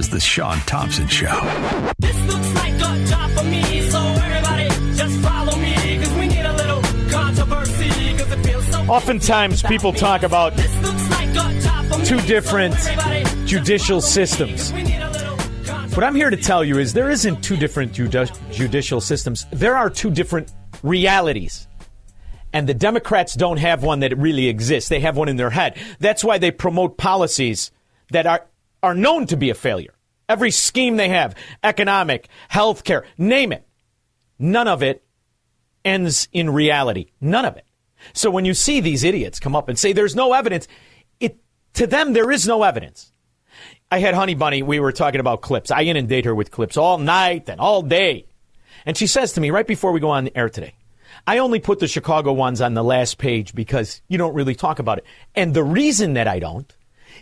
is The Shaun Thompson Show. This looks like a job for me, so everybody just follow me, cause we need a little controversy, cause it feels so Oftentimes, people talk about like a job for me, two different so judicial systems. we need a little What I'm here to tell you is there isn't two different judi- judicial systems. There are two different realities. And the Democrats don't have one that really exists. They have one in their head. That's why they promote policies that are, are known to be a failure. Every scheme they have, economic, healthcare, name it, none of it ends in reality. None of it. So when you see these idiots come up and say there's no evidence, it to them there is no evidence. I had Honey Bunny, we were talking about clips. I inundate her with clips all night and all day. And she says to me right before we go on air today, I only put the Chicago ones on the last page because you don't really talk about it. And the reason that I don't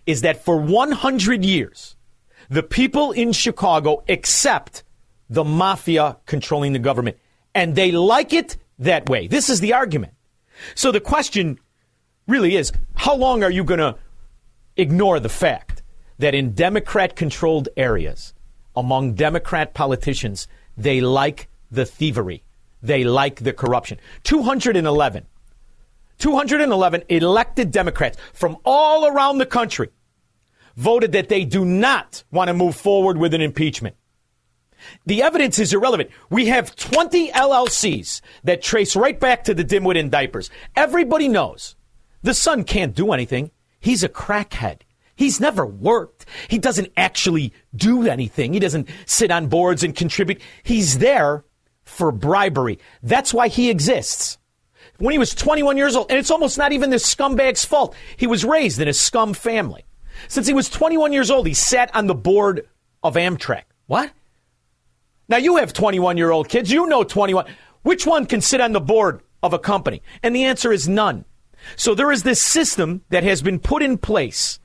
is that for 100 years, the people in Chicago accept the mafia controlling the government. And they like it that way. This is the argument. So the question really is how long are you going to ignore the fact that in Democrat controlled areas, among Democrat politicians, they like the thievery, they like the corruption? 211. 211 elected Democrats from all around the country voted that they do not want to move forward with an impeachment. The evidence is irrelevant. We have 20 LLCs that trace right back to the dimwit in diapers. Everybody knows the son can't do anything. He's a crackhead. He's never worked. He doesn't actually do anything. He doesn't sit on boards and contribute. He's there for bribery. That's why he exists. When he was 21 years old, and it's almost not even this scumbag's fault. He was raised in a scum family. Since he was 21 years old, he sat on the board of Amtrak. What? Now you have 21 year old kids. You know 21. Which one can sit on the board of a company? And the answer is none. So there is this system that has been put in place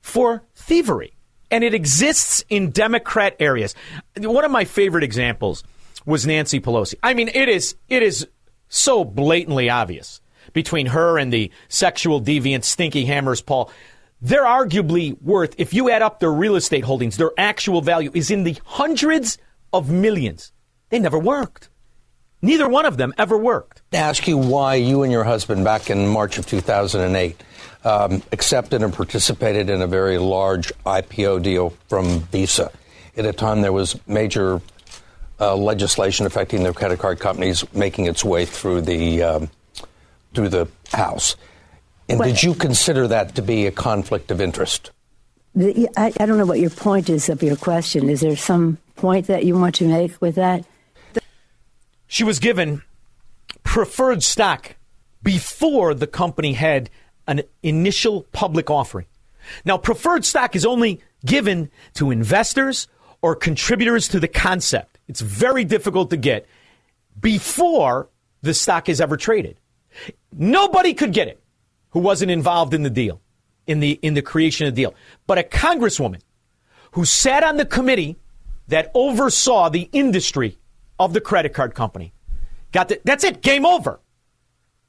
for thievery. And it exists in Democrat areas. One of my favorite examples was Nancy Pelosi. I mean, it is it is so blatantly obvious between her and the sexual deviant stinky hammers Paul. They're arguably worth, if you add up their real estate holdings, their actual value is in the hundreds of millions. They never worked. Neither one of them ever worked. ask you why you and your husband, back in March of 2008, um, accepted and participated in a very large IPO deal from Visa. At a time there was major uh, legislation affecting the credit card companies making its way through the um, through the House. And Well- did you consider that to be a conflict of interest? The, I, I don't know what your point is of your question. Is there some point that you want to make with that? She was given preferred stock before the company had an initial public offering. Now, preferred stock is only given to investors or contributors to the concept. It's very difficult to get before the stock is ever traded. Nobody could get it who wasn't involved in the deal, in the in the creation of the deal. But a congresswoman who sat on the committee that oversaw the industry of the credit card company got the, that's it, game over.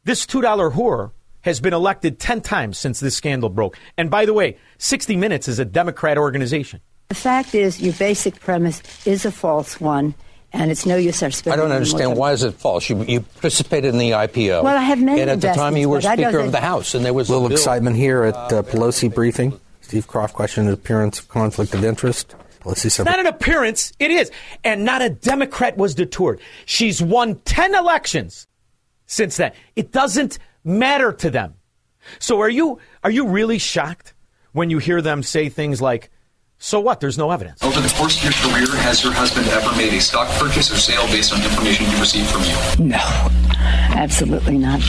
This $2 whore has been elected 10 times since this scandal broke. And by the way, 60 Minutes is a Democrat organization. The fact is, your basic premise is a false one, and it's no use our spending. I don't understand why is it false. You, you participated in the IPO. Well, I have many And at the time, you were investments, but I Speaker of the House, and there was A little a excitement here at uh, Pelosi briefing. Steve Kroft questioned the appearance of conflict of interest. Let's see It's not an appearance. It is. And not a Democrat was detoured. She's won 10 elections since then. It doesn't matter to them. So are you are you really shocked when you hear them say things like, so what? There's no evidence. Over the course of your career, has your husband ever made a stock purchase or sale based on information he received from you? No, absolutely not.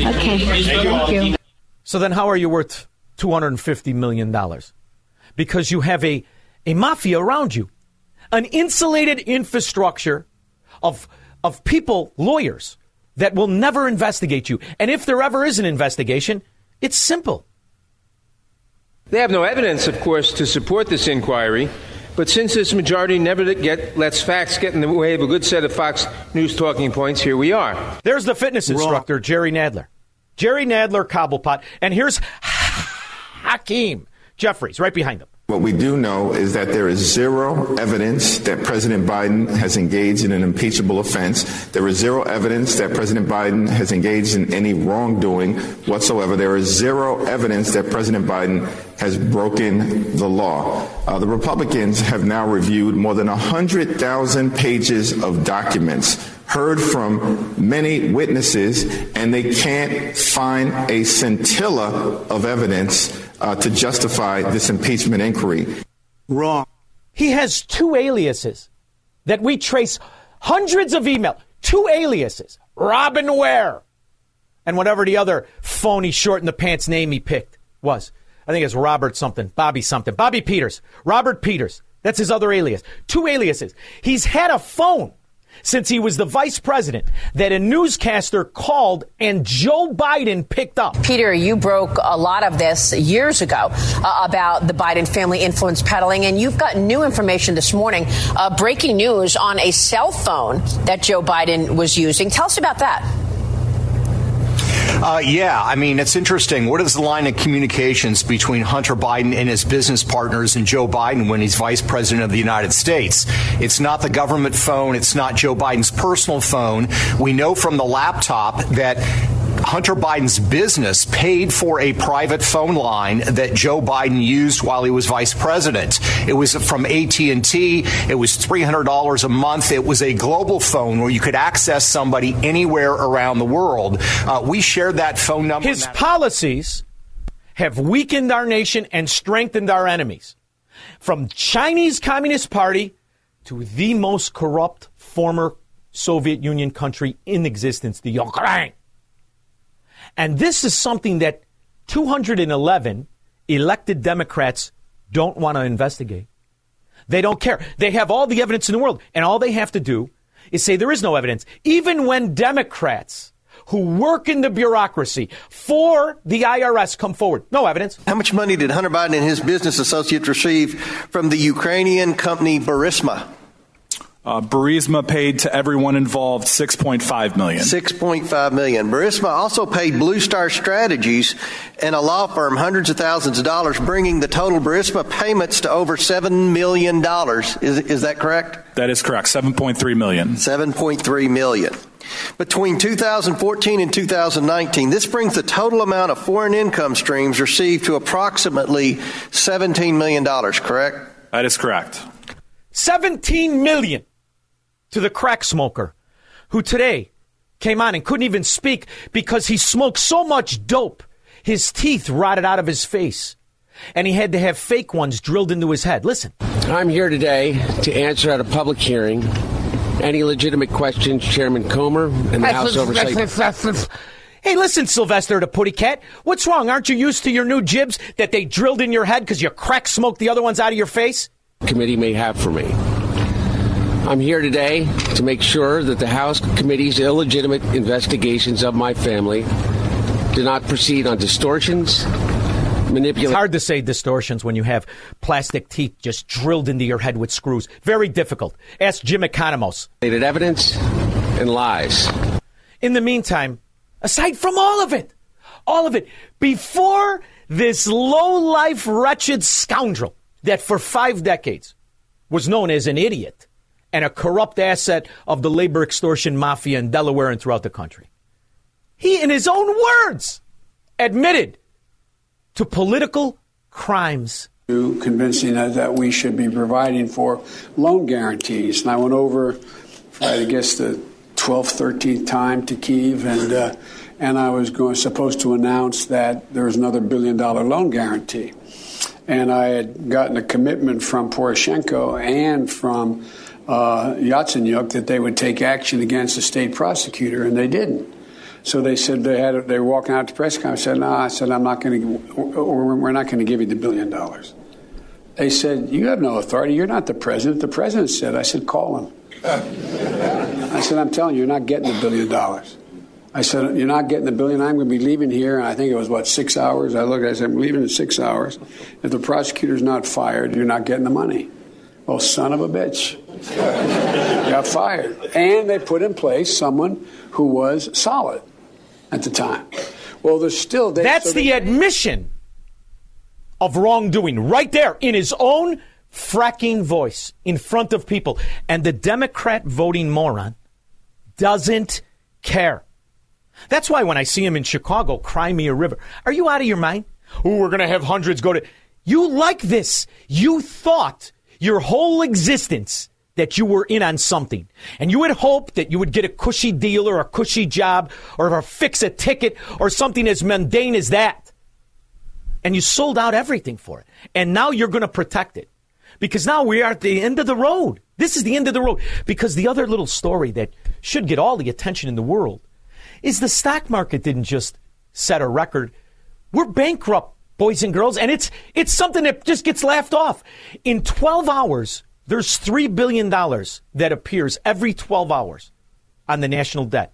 Okay, thank you. So then how are you worth $250 million? Because you have a, a mafia around you, an insulated infrastructure of, of people, lawyers, that will never investigate you. And if there ever is an investigation, it's simple. They have no evidence, of course, to support this inquiry. But since this majority never get, lets facts get in the way of a good set of Fox News talking points, here we are. There's the fitness instructor, Jerry Nadler. Jerry Nadler, Cobblepot. And here's Hakeem Jeffries right behind him. What we do know is that there is zero evidence that President Biden has engaged in an impeachable offense. There is zero evidence that President Biden has engaged in any wrongdoing whatsoever. There is zero evidence that President Biden has broken the law. Uh, the Republicans have now reviewed more than 100,000 pages of documents, heard from many witnesses, and they can't find a scintilla of evidence uh, to justify this impeachment inquiry. Wrong. He has two aliases that we trace hundreds of email. Two aliases. Robin Ware. And whatever the other phony short in the pants name he picked was. I think it's Robert something, Bobby something. Bobby Peters. Robert Peters. That's his other alias. Two aliases. He's had a phone since he was the vice president that a newscaster called and Joe Biden picked up. Peter, you broke a lot of this years ago uh, about the Biden family influence peddling, and you've got new information this morning, uh, breaking news on a cell phone that Joe Biden was using. Tell us about that. Uh, yeah, I mean, it's interesting. What is the line of communications between Hunter Biden and his business partners and Joe Biden when he's vice president of the United States? It's not the government phone. It's not Joe Biden's personal phone. We know from the laptop that Hunter Biden's business paid for a private phone line that Joe Biden used while he was vice president. It was from AT&T. It was $300 a month. It was a global phone where you could access somebody anywhere around the world. Uh, we shared that phone number. His policies have weakened our nation and strengthened our enemies. From Chinese Communist Party to the most corrupt former Soviet Union country in existence, the Ukraine. And this is something that 211 elected Democrats don't want to investigate. They don't care. They have all the evidence in the world, and all they have to do is say there is no evidence. Even when Democrats who work in the bureaucracy for the IRS come forward, no evidence. How much money did Hunter Biden and his business associates receive from the Ukrainian company Burisma? Uh, Burisma paid to everyone involved 6.5 million. 6.5 million. Burisma also paid Blue Star Strategies and a law firm hundreds of thousands of dollars, bringing the total Burisma payments to over $7 million. Is, is that correct? That is correct. 7.3 million. 7.3 million. Between 2014 and 2019, this brings the total amount of foreign income streams received to approximately $17 million, correct? That is correct. 17 million to the crack smoker who today came on and couldn't even speak because he smoked so much dope, his teeth rotted out of his face. And he had to have fake ones drilled into his head. Listen. I'm here today to answer at a public hearing any legitimate questions Chairman Comer and the House Oversight. Hey, listen, Sylvester the Putty Cat. What's wrong? Aren't you used to your new jibs that they drilled in your head because you crack smoked the other ones out of your face? Committee may have for me. I'm here today to make sure that the House Committee's illegitimate investigations of my family do not proceed on distortions, manipulation. It's hard to say distortions when you have plastic teeth just drilled into your head with screws. Very difficult. Ask Jim Economos. Evidence and lies. In the meantime, aside from all of it, all of it, before this low life, wretched scoundrel that for five decades was known as an idiot and a corrupt asset of the labor extortion mafia in Delaware and throughout the country. He, in his own words, admitted to political crimes. convincing us that we should be providing for loan guarantees. And I went over, I guess, the 12th, 13th time to Kiev, and uh, and I was going supposed to announce that there was another billion dollar loan guarantee. And I had gotten a commitment from Poroshenko and from uh, Yatsenyuk that they would take action against the state prosecutor, and they didn't. So they said they had they were walking out to press conference. Said, "No," I said, "I'm not going to, or we're not going to give you the billion dollars." They said, "You have no authority. You're not the president." The president said, "I said, call him." I said, "I'm telling you, you're not getting the billion dollars." I said, "You're not getting the billion. I'm going to be leaving here." And I think it was what six hours. I looked. I said, "I'm leaving in six hours. If the prosecutor's not fired, you're not getting the money." Well, son of a bitch, got fired, and they put in place someone who was solid at the time. Well, there's still they, That's so the admission of wrongdoing right there in his own fracking voice in front of people. And the Democrat voting moron doesn't care. That's why when I see him in Chicago, cry me a river. Are you out of your mind? Oh, we're going to have hundreds go to. You like this. You thought your whole existence that you were in on something. And you would hope that you would get a cushy deal or a cushy job or, or fix a ticket or something as mundane as that. And you sold out everything for it. And now you're going to protect it. Because now we are at the end of the road. This is the end of the road. Because the other little story that should get all the attention in the world is the stock market didn't just set a record. We're bankrupt, boys and girls, and it's it's something that just gets laughed off. In 12 hours, there's 3 billion dollars that appears every 12 hours on the national debt.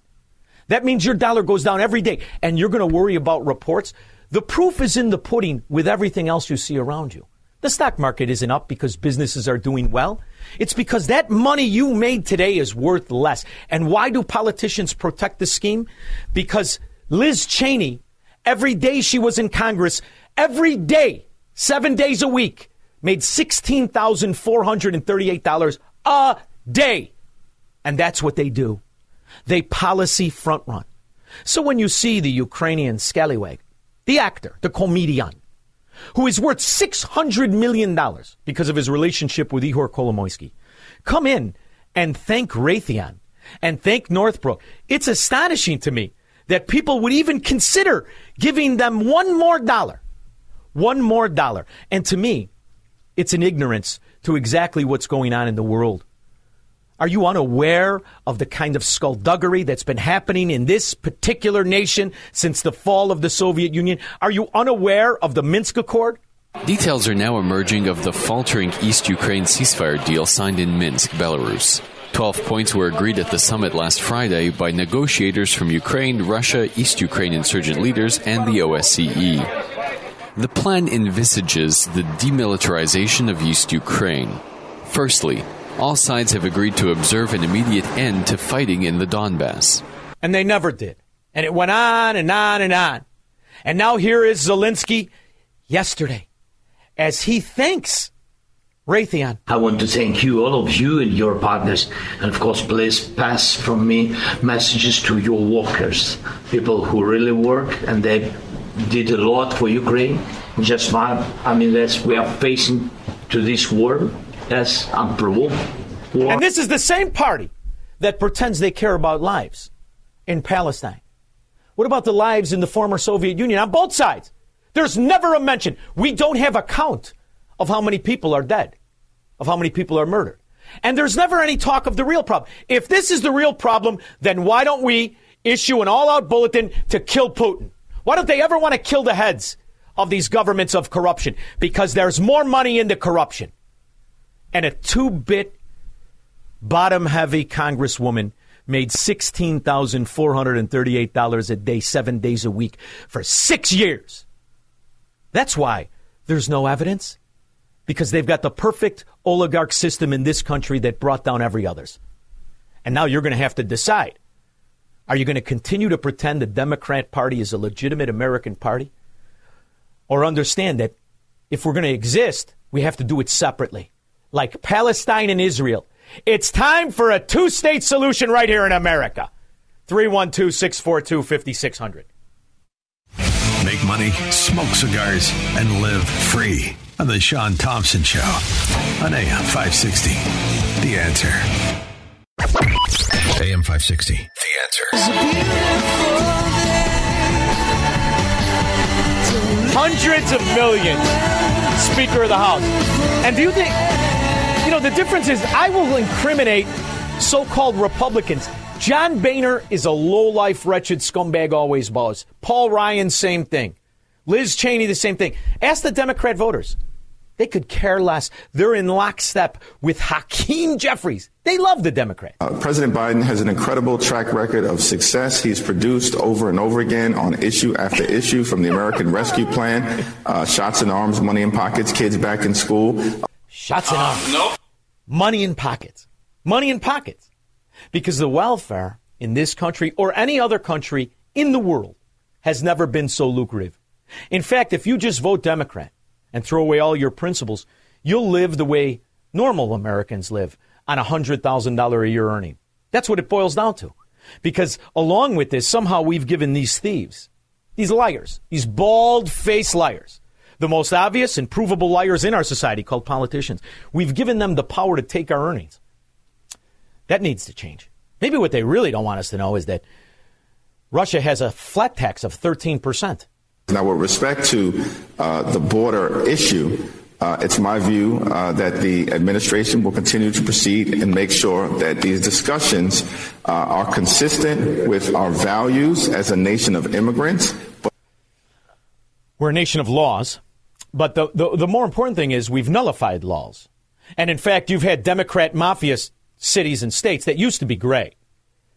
That means your dollar goes down every day and you're going to worry about reports. The proof is in the pudding with everything else you see around you. The stock market isn't up because businesses are doing well. It's because that money you made today is worth less. And why do politicians protect the scheme? Because Liz Cheney, every day she was in Congress, every day, seven days a week, made $16,438 a day. And that's what they do. They policy front run. So when you see the Ukrainian scallywag, the actor, the comedian, who is worth $600 million because of his relationship with Ihor Kolomoisky, come in and thank Raytheon and thank Northbrook. It's astonishing to me that people would even consider giving them one more dollar. One more dollar. And to me, it's an ignorance to exactly what's going on in the world. Are you unaware of the kind of skullduggery that's been happening in this particular nation since the fall of the Soviet Union? Are you unaware of the Minsk Accord? Details are now emerging of the faltering East Ukraine ceasefire deal signed in Minsk, Belarus. Twelve points were agreed at the summit last Friday by negotiators from Ukraine, Russia, East Ukraine insurgent leaders, and the OSCE. The plan envisages the demilitarization of East Ukraine. Firstly, all sides have agreed to observe an immediate end to fighting in the Donbass. And they never did. And it went on and on and on. And now here is Zelensky yesterday as he thanks Raytheon. I want to thank you, all of you and your partners. And of course, please pass from me messages to your workers, people who really work and they did a lot for Ukraine. Just fine. I mean, that's we are facing to this war. That's unprovoked. War. And this is the same party that pretends they care about lives in Palestine. What about the lives in the former Soviet Union on both sides? There's never a mention. We don't have a count of how many people are dead, of how many people are murdered. And there's never any talk of the real problem. If this is the real problem, then why don't we issue an all out bulletin to kill Putin? Why don't they ever want to kill the heads of these governments of corruption? Because there's more money in the corruption. And a two bit bottom heavy congresswoman made $16,438 a day, seven days a week for six years. That's why there's no evidence. Because they've got the perfect oligarch system in this country that brought down every others. And now you're going to have to decide. Are you going to continue to pretend the Democrat Party is a legitimate American party? Or understand that if we're going to exist, we have to do it separately, like Palestine and Israel. It's time for a two state solution right here in America. 312 642 5600. make money, smoke cigars, and live free on The Shaun Thompson Show on AM 560. The answer. AM 560. The answer. Hundreds of millions. Speaker of the House. And do you think, you know, the difference is I will incriminate so called Republicans. John Boehner is a low life, wretched scumbag, always was. Paul Ryan, same thing. Liz Cheney, the same thing. Ask the Democrat voters. They could care less. They're in lockstep with Hakeem Jeffries. They love the Democrat. Uh, President Biden has an incredible track record of success. He's produced over and over again on issue after issue from the American Rescue Plan, uh, shots in arms, money in pockets, kids back in school. Shots in arms. No. Money in pockets. Money in pockets. Because the welfare in this country or any other country in the world has never been so lucrative. In fact, if you just vote Democrat and throw away all your principles, you'll live the way normal Americans live on a $100,000 a year earning. That's what it boils down to. Because along with this, somehow we've given these thieves, these liars, these bald faced liars, the most obvious and provable liars in our society called politicians, we've given them the power to take our earnings. That needs to change. Maybe what they really don't want us to know is that Russia has a flat tax of 13%. Now, with respect to uh, the border issue, uh, it's my view uh, that the administration will continue to proceed and make sure that these discussions uh, are consistent with our values as a nation of immigrants. We're a nation of laws, but the, the, the more important thing is we've nullified laws. And in fact, you've had Democrat mafia cities and states that used to be gray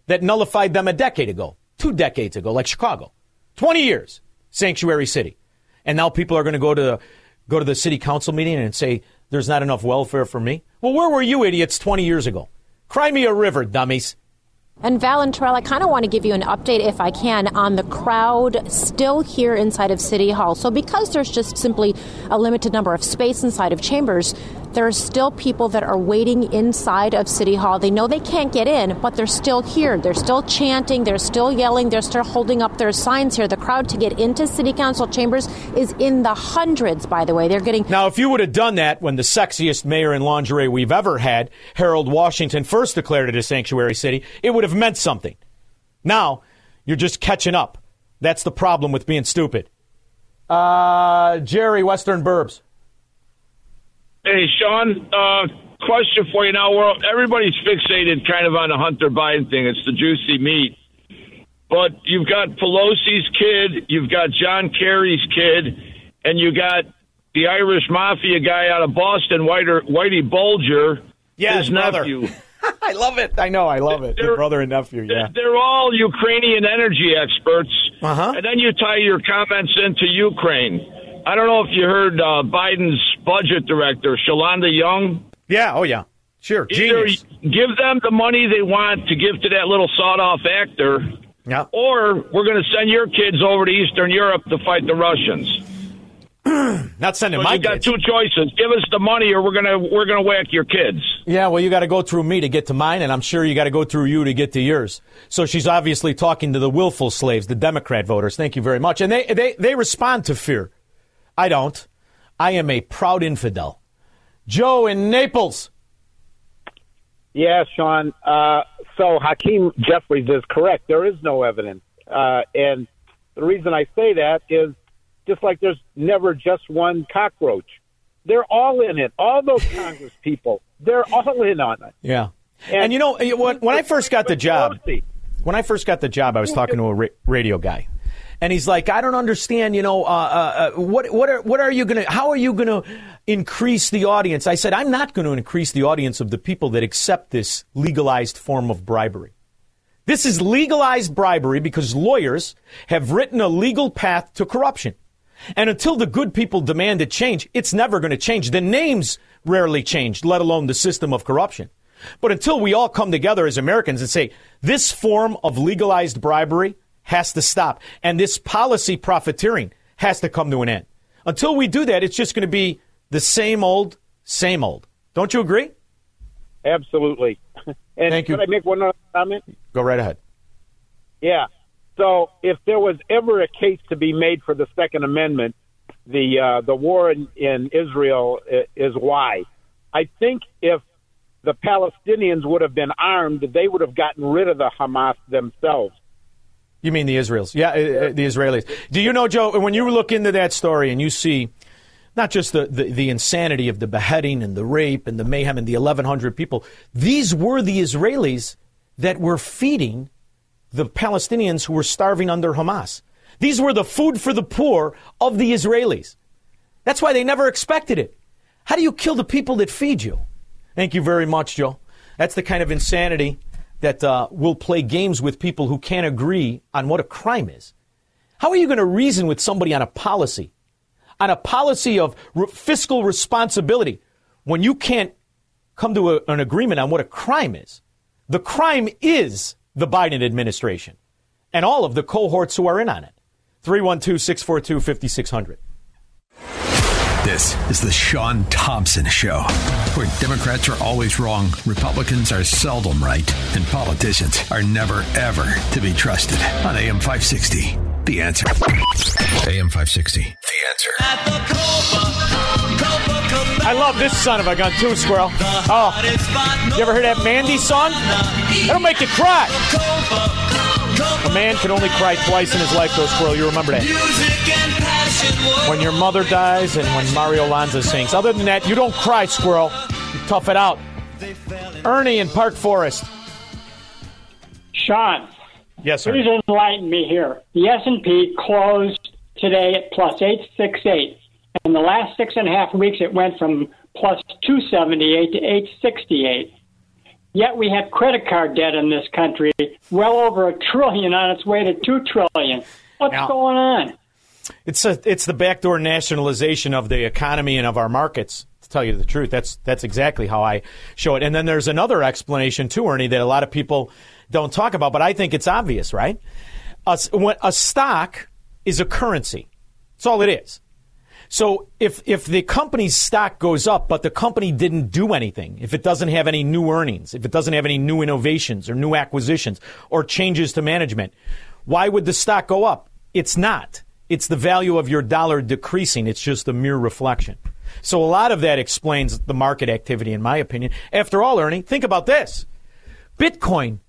that nullified them a decade ago, two decades ago, like Chicago. 20 years, sanctuary city. And now people are going to go to go to the city council meeting and say there's not enough welfare for me. Well, where were you idiots 20 years ago? Cry me a river, dummies. And Val and Terrell, I kind of want to give you an update, if I can, on the crowd still here inside of City Hall. So, because there's just simply a limited number of space inside of chambers, there are still people that are waiting inside of City Hall. They know they can't get in, but they're still here. They're still chanting, they're still yelling, they're still holding up their signs here. The crowd to get into City Council chambers is in the hundreds, by the way. They're getting. Now, if you would have done that when the sexiest mayor in lingerie we've ever had, Harold Washington, first declared it a sanctuary city, it would have meant something. Now, you're just catching up. That's the problem with being stupid. Uh, Jerry, Western Burbs. Hey, Shaun, uh, question for you now. We're, everybody's fixated kind of on the Hunter Biden thing. It's the juicy meat. But you've got Pelosi's kid, you've got John Kerry's kid, and you got the Irish mafia guy out of Boston, Whiter, Whitey Bulger, Yeah, his nephew. I love it. I know. I love it. Your brother and nephew. Yeah. They're all Ukrainian energy experts. Uh-huh. And then you tie your comments into Ukraine. I don't know if you heard uh, Biden's budget director, Shalanda Young. Yeah. Oh, yeah. Sure. Either Genius. give them the money they want to give to that little sawed-off actor, yeah. or we're going to send your kids over to Eastern Europe to fight the Russians. Not sending So my you got kids. two choices: give us the money, or we're gonna we're gonna whack your kids. Yeah, well, you got to go through me to get to mine, and I'm sure you got to go through you to get to yours. So she's obviously talking to the willful slaves, the Democrat voters. Thank you very much. And they, they, they respond to fear. I don't. I am a proud infidel. Joe in Naples. Yeah, Shaun. Uh, so Hakeem Jeffries is correct. There is no evidence. Uh, and the reason I say that is just like there's never just one cockroach. They're all in it. All those Congress people, they're all in on it. Yeah. And, you know, when, when I first got the job, when I first got the job, I was talking to a ra- radio guy, and he's like, "I don't understand. You know, uh, uh, uh, what what are what are you gonna? How are you gonna increase the audience?" I said, "I'm not going to increase the audience of the people that accept this legalized form of bribery. This is legalized bribery because lawyers have written a legal path to corruption." And until the good people demand a change, it's never going to change. The names rarely change, let alone the system of corruption. But until we all come together as Americans and say, this form of legalized bribery has to stop, and this policy profiteering has to come to an end. Until we do that, it's just going to be the same old, same old. Don't you agree? Absolutely. And Thank you. Could I make one other comment? Go right ahead. Yeah. So, if there was ever a case to be made for the Second Amendment, the uh, the war in, in Israel is why. I think if the Palestinians would have been armed, they would have gotten rid of the Hamas themselves. You mean the Israelis? Yeah, uh, uh, the Israelis. Do you know, Joe, when you look into that story and you see not just the, the, the insanity of the beheading and the rape and the mayhem and the 1,100 people, these were the Israelis that were feeding the Palestinians who were starving under Hamas. These were the food for the poor of the Israelis. That's why they never expected it. How do you kill the people that feed you? Thank you very much, Joe. That's the kind of insanity that uh, will play games with people who can't agree on what a crime is. How are you going to reason with somebody on a policy, on a policy of re- fiscal responsibility, when you can't come to a, an agreement on what a crime is? The crime is the Biden administration and all of the cohorts who are in on it. 312 642 5600. This is the Shaun Thompson Show, where Democrats are always wrong, Republicans are seldom right, and politicians are never, ever to be trusted. On AM 560, The Answer. AM 560, The Answer. I love this son of a gun too, Squirrel. Oh, you ever heard that Mandy song? That'll make you cry. A man can only cry twice in his life, though, Squirrel. You remember that. When your mother dies and when Mario Lanza sings. Other than that, you don't cry, Squirrel. You tough it out. Ernie in Park Forest. Shaun. Yes, sir. Please enlighten me here. The S&P closed today at plus 868. In the last six and a half weeks, it went from plus 278 to 868. Yet we have credit card debt in this country, well over a trillion on its way to two trillion. What's Now- going on? It's a, it's the backdoor nationalization of the economy and of our markets. To tell you the truth, that's that's exactly how I show it. And then there's another explanation too, Ernie, that a lot of people don't talk about, but I think it's obvious, right? A, a stock is a currency. That's all it is. So if if the company's stock goes up, but the company didn't do anything, if it doesn't have any new earnings, if it doesn't have any new innovations or new acquisitions or changes to management, why would the stock go up? It's not. It's the value of your dollar decreasing. It's just a mere reflection. So a lot of that explains the market activity, in my opinion. After all, Ernie, think about this. Bitcoin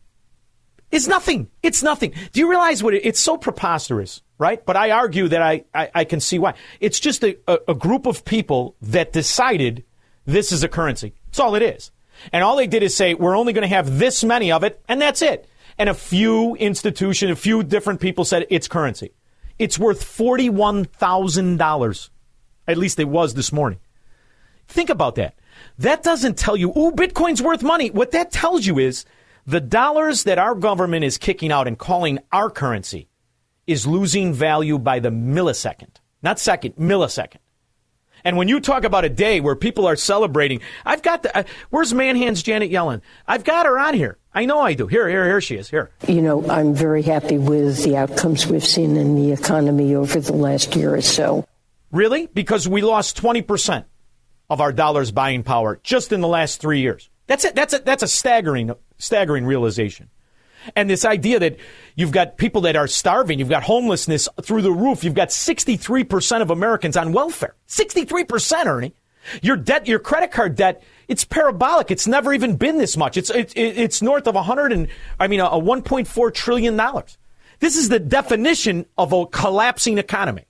is nothing. It's nothing. Do you realize what it, it's so preposterous, right? But I argue that I, I, I can see why. It's just a, a, a group of people that decided this is a currency. That's all it is. And all they did is say, we're only going to have this many of it, and that's it. And a few institutions, a few different people said it's currency. It's worth $41,000. At least it was this morning. Think about that. That doesn't tell you, ooh, Bitcoin's worth money. What that tells you is the dollars that our government is kicking out and calling our currency is losing value by the millisecond. Not second, millisecond. And when you talk about a day where people are celebrating, I've got the, uh, where's Manhand's Janet Yellen? I've got her on here. I know I do. Here, here, here she is. Here. You know, I'm very happy with the outcomes we've seen in the economy over the last year or so. Really? Because we lost 20% of our dollar's buying power just in the last three years. That's it. That's a, that's a staggering, staggering realization. And this idea that you've got people that are starving, you've got homelessness through the roof, you've got 63% of Americans on welfare. 63%, Ernie. Your debt, your credit card debt, it's parabolic. It's never even been this much. It's, it's, it's north of 100 and, I mean, a, a 1.4 trillion dollars. This is the definition of a collapsing economy.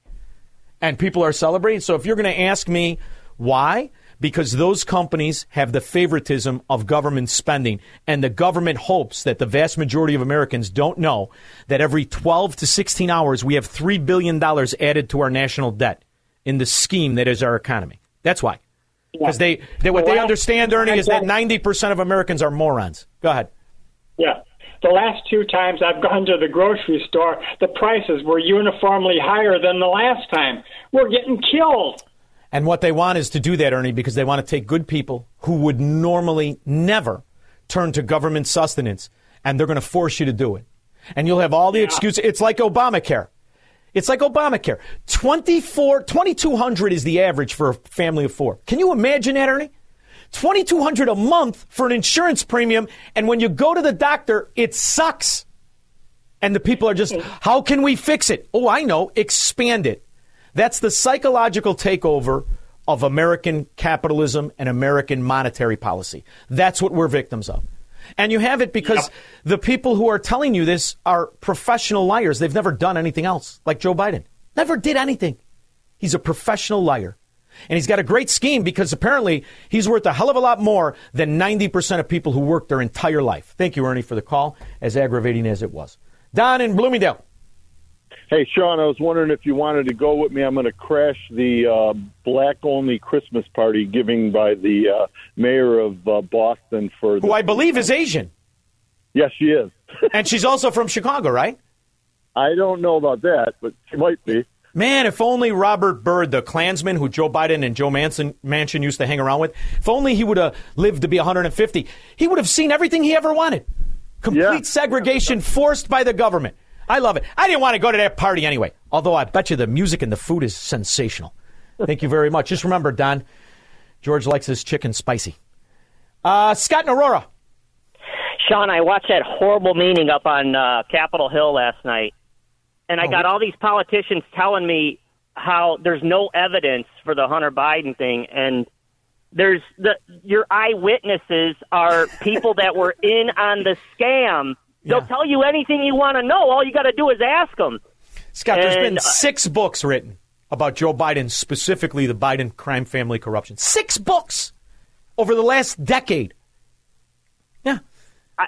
And people are celebrating. So if you're going to ask me why, because those companies have the favoritism of government spending, and the government hopes that the vast majority of Americans don't know that every 12 to 16 hours we have $3 billion added to our national debt in the scheme that is our economy. That's why. Because they, they, what they understand, Ernie, is that 90% of Americans are morons. Go ahead. Yeah. The last two times I've gone to the grocery store, the prices were uniformly higher than the last time. We're getting killed. And what they want is to do that, Ernie, because they want to take good people who would normally never turn to government sustenance, and they're going to force you to do it. And you'll have all the excuses. It's like Obamacare. It's like Obamacare. 24, 2200 is the average for a family of four. Can you imagine that, Ernie? 2200 a month for an insurance premium, and when you go to the doctor, it sucks. And the people are just, how can we fix it? Oh, I know, expand it. That's the psychological takeover of American capitalism and American monetary policy. That's what we're victims of. And you have it because yep. the people who are telling you this are professional liars. They've never done anything else, like Joe Biden. Never did anything. He's a professional liar. And he's got a great scheme because apparently he's worth a hell of a lot more than 90% of people who work their entire life. Thank you, Ernie, for the call, as aggravating as it was. Don in Bloomingdale. Hey, Shaun, I was wondering if you wanted to go with me. I'm going to crash the uh, black only Christmas party giving by the uh, mayor of uh, Boston for. The- Who I believe is Asian. Yes, she is. and she's also from Chicago, right? I don't know about that, but she might be. Man, if only Robert Byrd, the Klansman who Joe Biden and Joe Manson, Manchin used to hang around with, if only he would have lived to be 150, he would have seen everything he ever wanted. Complete yeah. segregation forced by the government. I love it. I didn't want to go to that party anyway, although I bet you the music and the food is sensational. Thank you very much. Just remember, Don, George likes his chicken spicy. Uh, Scott and Aurora. Shaun, I watched that horrible meeting up on uh, Capitol Hill last night and I oh, got all these politicians telling me how there's no evidence for the Hunter Biden thing, and there's the your eyewitnesses are people that were in on the scam. They'll yeah. tell you anything you want to know. All you got to do is ask them. Scott, and, there's been uh, six books written about Joe Biden, specifically the Biden crime family corruption. Six books over the last decade. Yeah. I,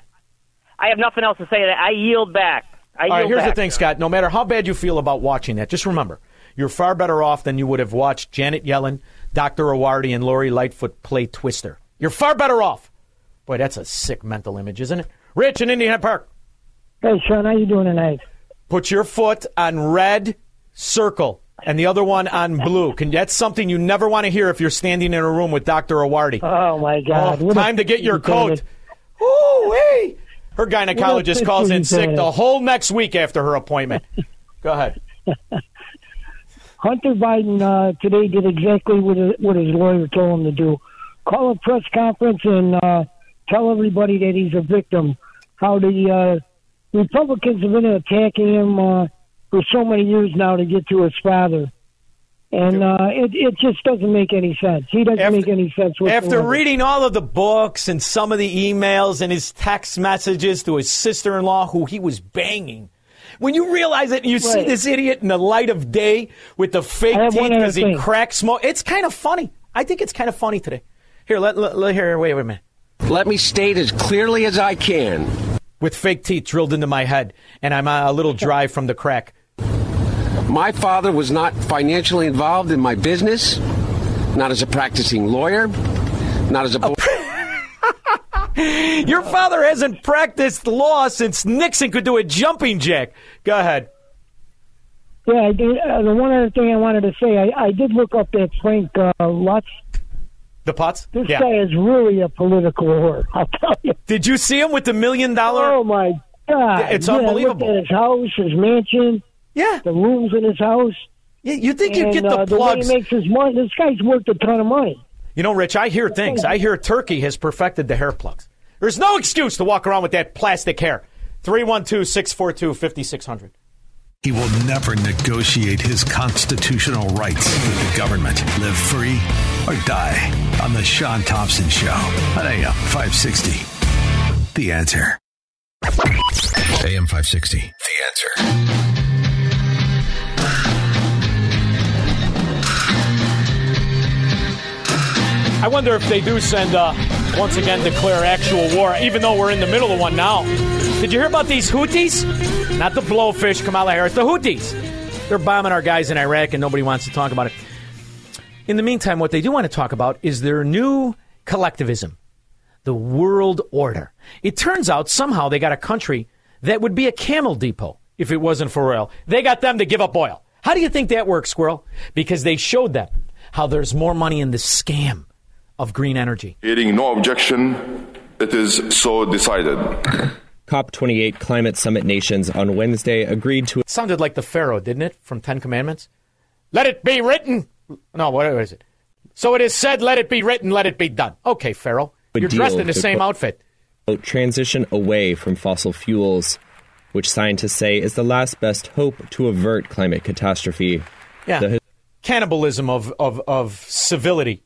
I have nothing else to say. That I yield back. All right, here's back. the thing, Scott. No matter how bad you feel about watching that, just remember you're far better off than you would have watched Janet Yellen, Dr. Awardi, and Lori Lightfoot play Twister. You're far better off. Boy, that's a sick mental image, isn't it? Rich in Indian Head Park. Hey, Shaun, how you doing tonight? Put your foot on red circle and the other one on blue. Can that's something you never want to hear if you're standing in a room with Dr. Awardi. Oh my God! Oh, time to get your coat. Ooh, hey! Her gynecologist calls in sick the whole next week after her appointment. Go ahead. Hunter Biden uh, today did exactly what, what his lawyer told him to do. Call a press conference and uh, tell everybody that he's a victim. How the uh, Republicans have been attacking him uh, for so many years now to get to his father and uh, it it just doesn't make any sense. He doesn't after, make any sense. Whatsoever. After reading all of the books and some of the emails and his text messages to his sister-in-law, who he was banging, when you realize it, and you right. see this idiot in the light of day with the fake teeth because he cracks smoke. It's kind of funny. I think it's kind of funny today. Here, let, let, let here. Wait, wait a minute. Let me state as clearly as I can. With fake teeth drilled into my head, and I'm a little dry from the crack. My father was not financially involved in my business, not as a practicing lawyer, not as a. Bo- Your father hasn't practiced law since Nixon could do a jumping jack. Go ahead. Yeah, I did, uh, the one other thing I wanted to say, I, I did look up that Frank uh, Luntz. The Potts? This yeah. guy is really a political whore. I'll tell you. Did you see him with the million dollar? Oh my God! It's yeah, unbelievable. At his house, his mansion. Yeah. The rooms in his house. Yeah, you think you get the uh, plugs? The way he makes his money. This guy's worth a ton of money. You know, Rich, I hear things. I hear Turkey has perfected the hair plugs. There's no excuse to walk around with that plastic hair. 312 642 5600. He will never negotiate his constitutional rights with the government. Live free or die on The Shaun Thompson Show on AM 560. The answer. AM 560. The answer. I wonder if they do send, uh, once again, declare actual war, even though we're in the middle of one now. Did you hear about these Houthis? Not the blowfish, Kamala Harris, the Houthis. They're bombing our guys in Iraq, and nobody wants to talk about it. In the meantime, what they do want to talk about is their new collectivism, the world order. It turns out somehow they got a country that would be a camel depot if it wasn't for oil. They got them to give up oil. How do you think that works, Squirrel? Because they showed them how there's more money in the scam of green energy. Hearing no objection, it is so decided. COP28 climate summit nations on Wednesday agreed to. It sounded like the Pharaoh, didn't it, from Ten Commandments? Let it be written. No, what is it? So it is said, let it be written, let it be done. Okay, Pharaoh. You're dressed in the same quote, outfit. Transition away from fossil fuels which scientists say is the last best hope to avert climate catastrophe. Yeah. The- Cannibalism of, of, of civility.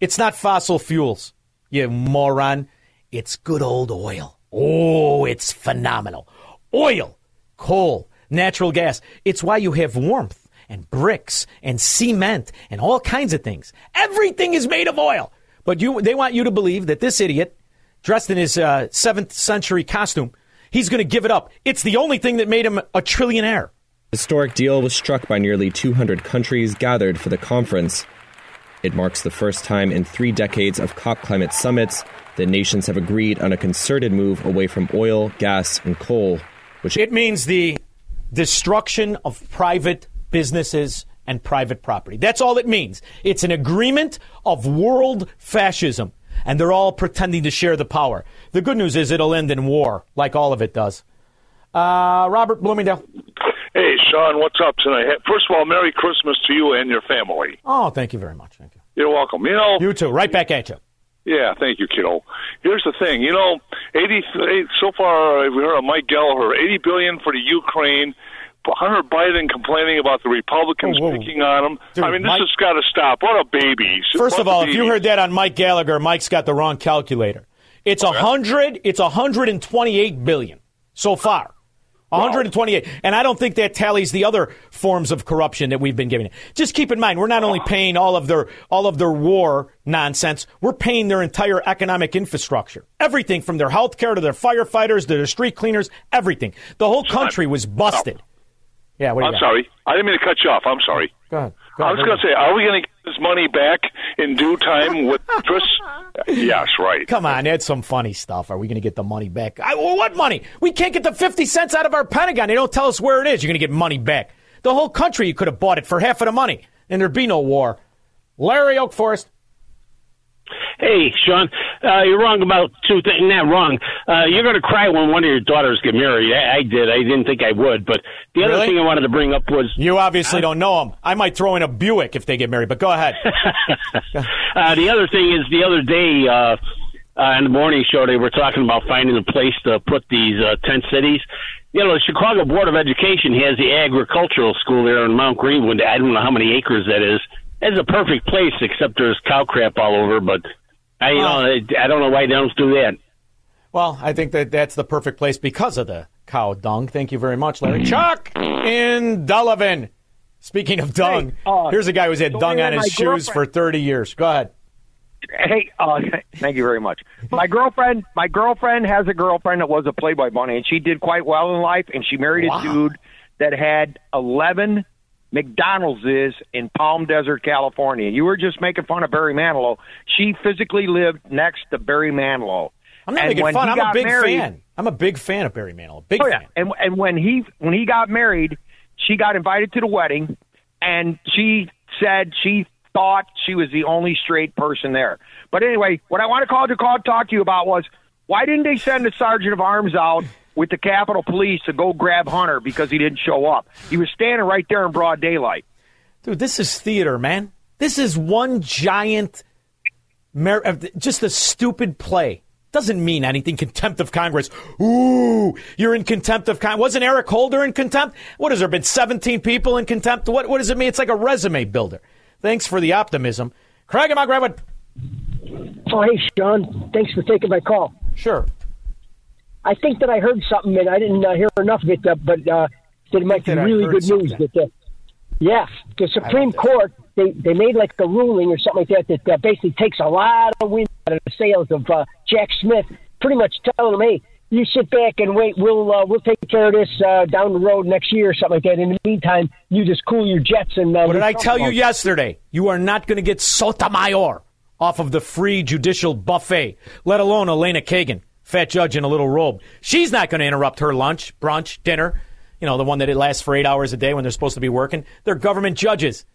It's not fossil fuels, you moron. It's good old oil. Oh, it's phenomenal. Oil, coal, natural gas. It's why you have warmth and bricks and cement and all kinds of things. Everything is made of oil. But you, they want you to believe that this idiot, dressed in his uh, 7th century costume, he's going to give it up. It's the only thing that made him a trillionaire. historic deal was struck by nearly 200 countries gathered for the conference. It marks the first time in three decades of COP climate summits that nations have agreed on a concerted move away from oil, gas, and coal, which It means the destruction of private businesses and private property. That's all it means. It's an agreement of world fascism, and they're all pretending to share the power. The good news is it'll end in war, like all of it does. Uh, Robert Bloomingdale. Hey, Shaun, what's up tonight? First of all, Merry Christmas to you and your family. Oh, thank you very much. Thank you. You're welcome. You know, You too. Right back at you. yeah, thank you, kiddo. Here's the thing. You know, 80 so far we heard of Mike Gallagher, 80 billion for the Ukraine. Hunter Biden complaining about the Republicans picking on him. Dude, I mean, this Mike- has got to stop. What a baby! First What of all, if you heard that on Mike Gallagher, Mike's got the wrong calculator. It's a hundred. It's a hundred and twenty-eight billion so far. 128, and I don't think that tallies the other forms of corruption that we've been giving. Just keep in mind, we're not only paying all of their all of their war nonsense, we're paying their entire economic infrastructure, everything from their health care to their firefighters to their street cleaners, everything. The whole country was busted. Oh. Yeah, what do you I'm got? sorry. I didn't mean to cut you off. I'm sorry. Go ahead. I was going to say, are we going to get this money back in due time with Chris? yes, right. Come on, that's some funny stuff. Are we going to get the money back? I, well, what money? We can't get the 50 cents out of our Pentagon. They don't tell us where it is. You're going to get money back. The whole country, you could have bought it for half of the money, and there'd be no war. Larry Oak Forest. Hey, Shaun, uh, you're wrong about two things. Not wrong. Uh, you're going to cry when one of your daughters get married. I, I did. I didn't think I would. But the other thing I wanted to bring up was You obviously don't know them. I might throw in a Buick if they get married, but go ahead. uh, the other thing is the other day uh, uh, in the morning show they were talking about finding a place to put these uh, tent cities. You know, the Chicago Board of Education has the agricultural school there in Mount Greenwood. I don't know how many acres that is. It's a perfect place, except there's cow crap all over. But I, you know, I, I don't know why they don't do that. Well, I think that that's the perfect place because of the cow dung. Thank you very much, Larry. Chuck in Delavan. Speaking of dung, Hey, uh, here's a guy who's had dung on his my shoes for 30 years. Go ahead. Hey, uh, thank you very much. My girlfriend, my girlfriend has a girlfriend that was a Playboy bunny, and she did quite well in life. And she married Wow. a dude that had eleven McDonald's is in Palm Desert, California. You were just making fun of Barry Manilow. She physically lived next to Barry Manilow. I'm not and making fun. I'm a big married, fan. I'm a big fan of Barry Manilow. Big oh, fan. And and when he when he got married, she got invited to the wedding, and she said she thought she was the only straight person there. But anyway, what I want to call to call talk to you about was why didn't they send the sergeant of arms out with the Capitol Police to go grab Hunter because he didn't show up? He was standing right there in broad daylight. Dude, this is theater, man. This is one giant, mer- uh, just a stupid play. Doesn't mean anything. Contempt of Congress. Ooh, you're in contempt of Congress. Wasn't Eric Holder in contempt? What has there been? 17 people in contempt? What, what does it mean? It's like a resume builder. Thanks for the optimism. Craig and Mount Greenwood. Oh, hey, Shaun. Thanks for taking my call. Sure. I think that I heard something, and I didn't uh, hear enough of it, uh, but uh, it might be really good news. something. That, uh, yes, the Supreme Court, they, they made like a ruling or something like that that uh, basically takes a lot of wind out of the sails of uh, Jack Smith, pretty much telling them, hey, you sit back and wait. We'll uh, we'll take care of this uh, down the road next year or something like that. In the meantime, you just cool your jets and. Uh, What did I tell you yesterday? You are not going to get Sotomayor off of the free judicial buffet, let alone Elena Kagan, fat judge in a little robe. She's not going to interrupt her lunch, brunch, dinner. You know, the one that it lasts for eight hours a day when they're supposed to be working. They're government judges.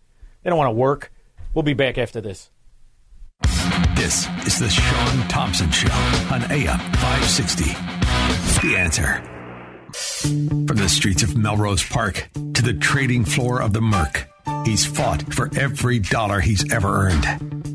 They don't want to work. We'll be back after this. This is the Shaun Thompson Show on AM 560. The answer. From the streets of Melrose Park to the trading floor of the Merc, he's fought for every dollar he's ever earned.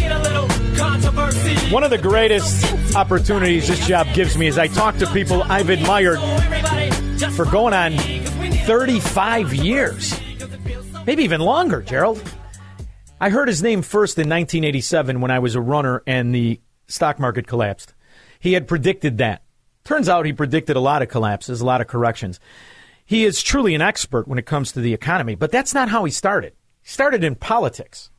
One of the greatest opportunities this job gives me is I talk to people I've admired for going on 35 years, maybe even longer, Gerald. I heard his name first in 1987 when I was a runner and the stock market collapsed. He had predicted that. Turns out he predicted a lot of collapses, a lot of corrections. He is truly an expert when it comes to the economy, but that's not how he started. He started in politics.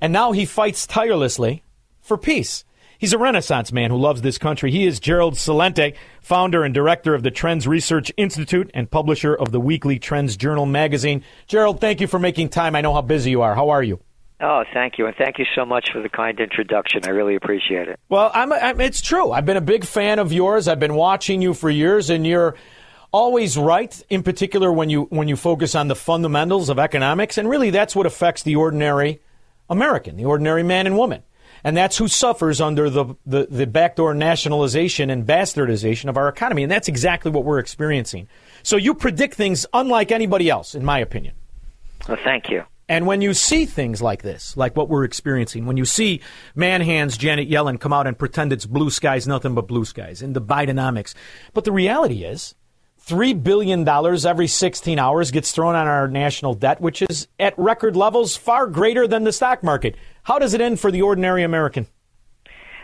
And now he fights tirelessly for peace. He's a renaissance man who loves this country. He is Gerald Celente, founder and director of the Trends Research Institute and publisher of the weekly Trends Journal magazine. Gerald, thank you for making time. I know how busy you are. How are you? Oh, thank you, and thank you so much for the kind introduction. I really appreciate it. Well, I'm, I'm, it's true. I've been a big fan of yours. I've been watching you for years, and you're always right. In particular, when you when you focus on the fundamentals of economics, and really, that's what affects the ordinary American, the ordinary man and woman, and that's who suffers under the the, the backdoor nationalization and bastardization of our economy, and that's exactly what we're experiencing. So you predict things unlike anybody else, in my opinion. Well, thank you. And when you see things like this, like what we're experiencing, when you see man hands Janet Yellen come out and pretend it's blue skies, nothing but blue skies, in the Bidenomics. But the reality is, $3 billion every 16 hours gets thrown on our national debt, which is at record levels far greater than the stock market. How does it end for the ordinary American?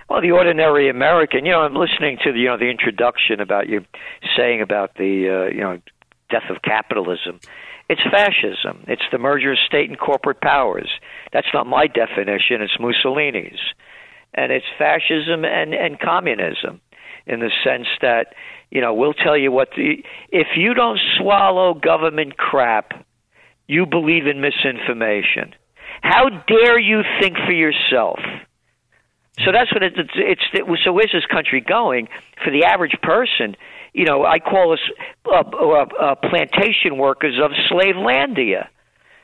Well, the ordinary American, you know, I'm listening to the, you know, the introduction about you saying about the, uh, you know, death of capitalism. It's fascism. It's the merger of state and corporate powers. That's not my definition, it's Mussolini's. And it's fascism and, and communism in the sense that, you know, we'll tell you what the if you don't swallow government crap, you believe in misinformation. How dare you think for yourself? So that's what it, it's, it's. So where's this country going for the average person? you know, I call us uh, uh, uh, plantation workers of Slavelandia.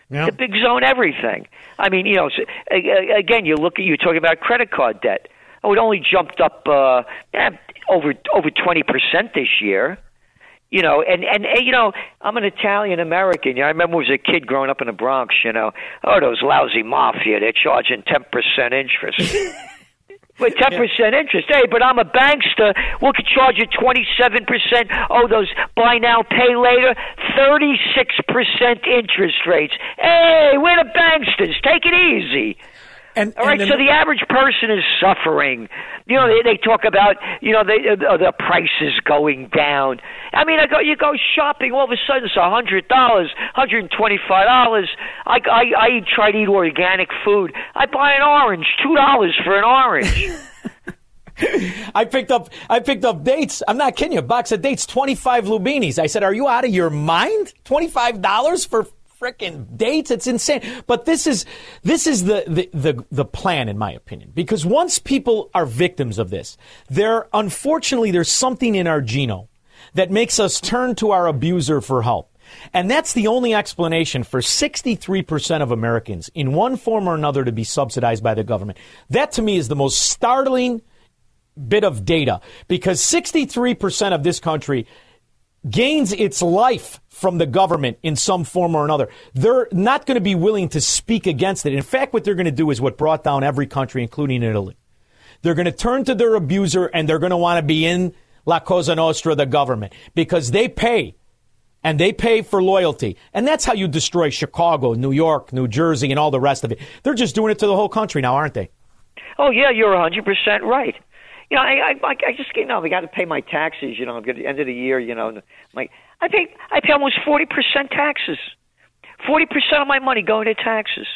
Yeah. The big zone everything. I mean, you know, again, you look at you talking about credit card debt. Oh, it only jumped up uh, eh, over over twenty percent this year. You know, and, and and you know, I'm an Italian American. You know, I remember as a kid growing up in the Bronx. You know, oh, those lousy mafia. They're charging ten percent interest. with ten percent interest. Hey, but I'm a bankster. We could charge you twenty seven percent. Oh, those buy now, pay later, thirty six percent interest rates. Hey, we're the banksters. Take it easy. And, All right, and so the average person is suffering. You know, they, they talk about you know they, uh, the prices going down. I mean, I go you go shopping, all of a sudden it's a hundred dollars, hundred and twenty five dollars. I, I I try to eat organic food. I buy an orange, two dollars for an orange. I picked up I picked up dates. I'm not kidding you. A box of dates, twenty five lubinis. I said, "Are you out of your mind? Twenty five dollars for freaking dates. It's insane. But this is this is the, the, the the plan, in my opinion, because once people are victims of this, there unfortunately there's something in our genome that makes us turn to our abuser for help. And that's the only explanation for 63% of Americans in one form or another to be subsidized by the government. That to me is the most startling bit of data because 63% of this country gains its life from the government in some form or another. They're not going to be willing to speak against it. In fact, what they're going to do is what brought down every country, including Italy. They're going to turn to their abuser and they're going to want to be in La Cosa Nostra, the government, because they pay and they pay for loyalty. And that's how you destroy Chicago, New York, New Jersey, and all the rest of it. They're just doing it to the whole country now, aren't they? Oh, yeah, you're 100% right you know, I I, I just you know, I got to pay my taxes. You know, at the end of the year, you know, my I pay I pay almost forty percent taxes. Forty percent of my money going to taxes.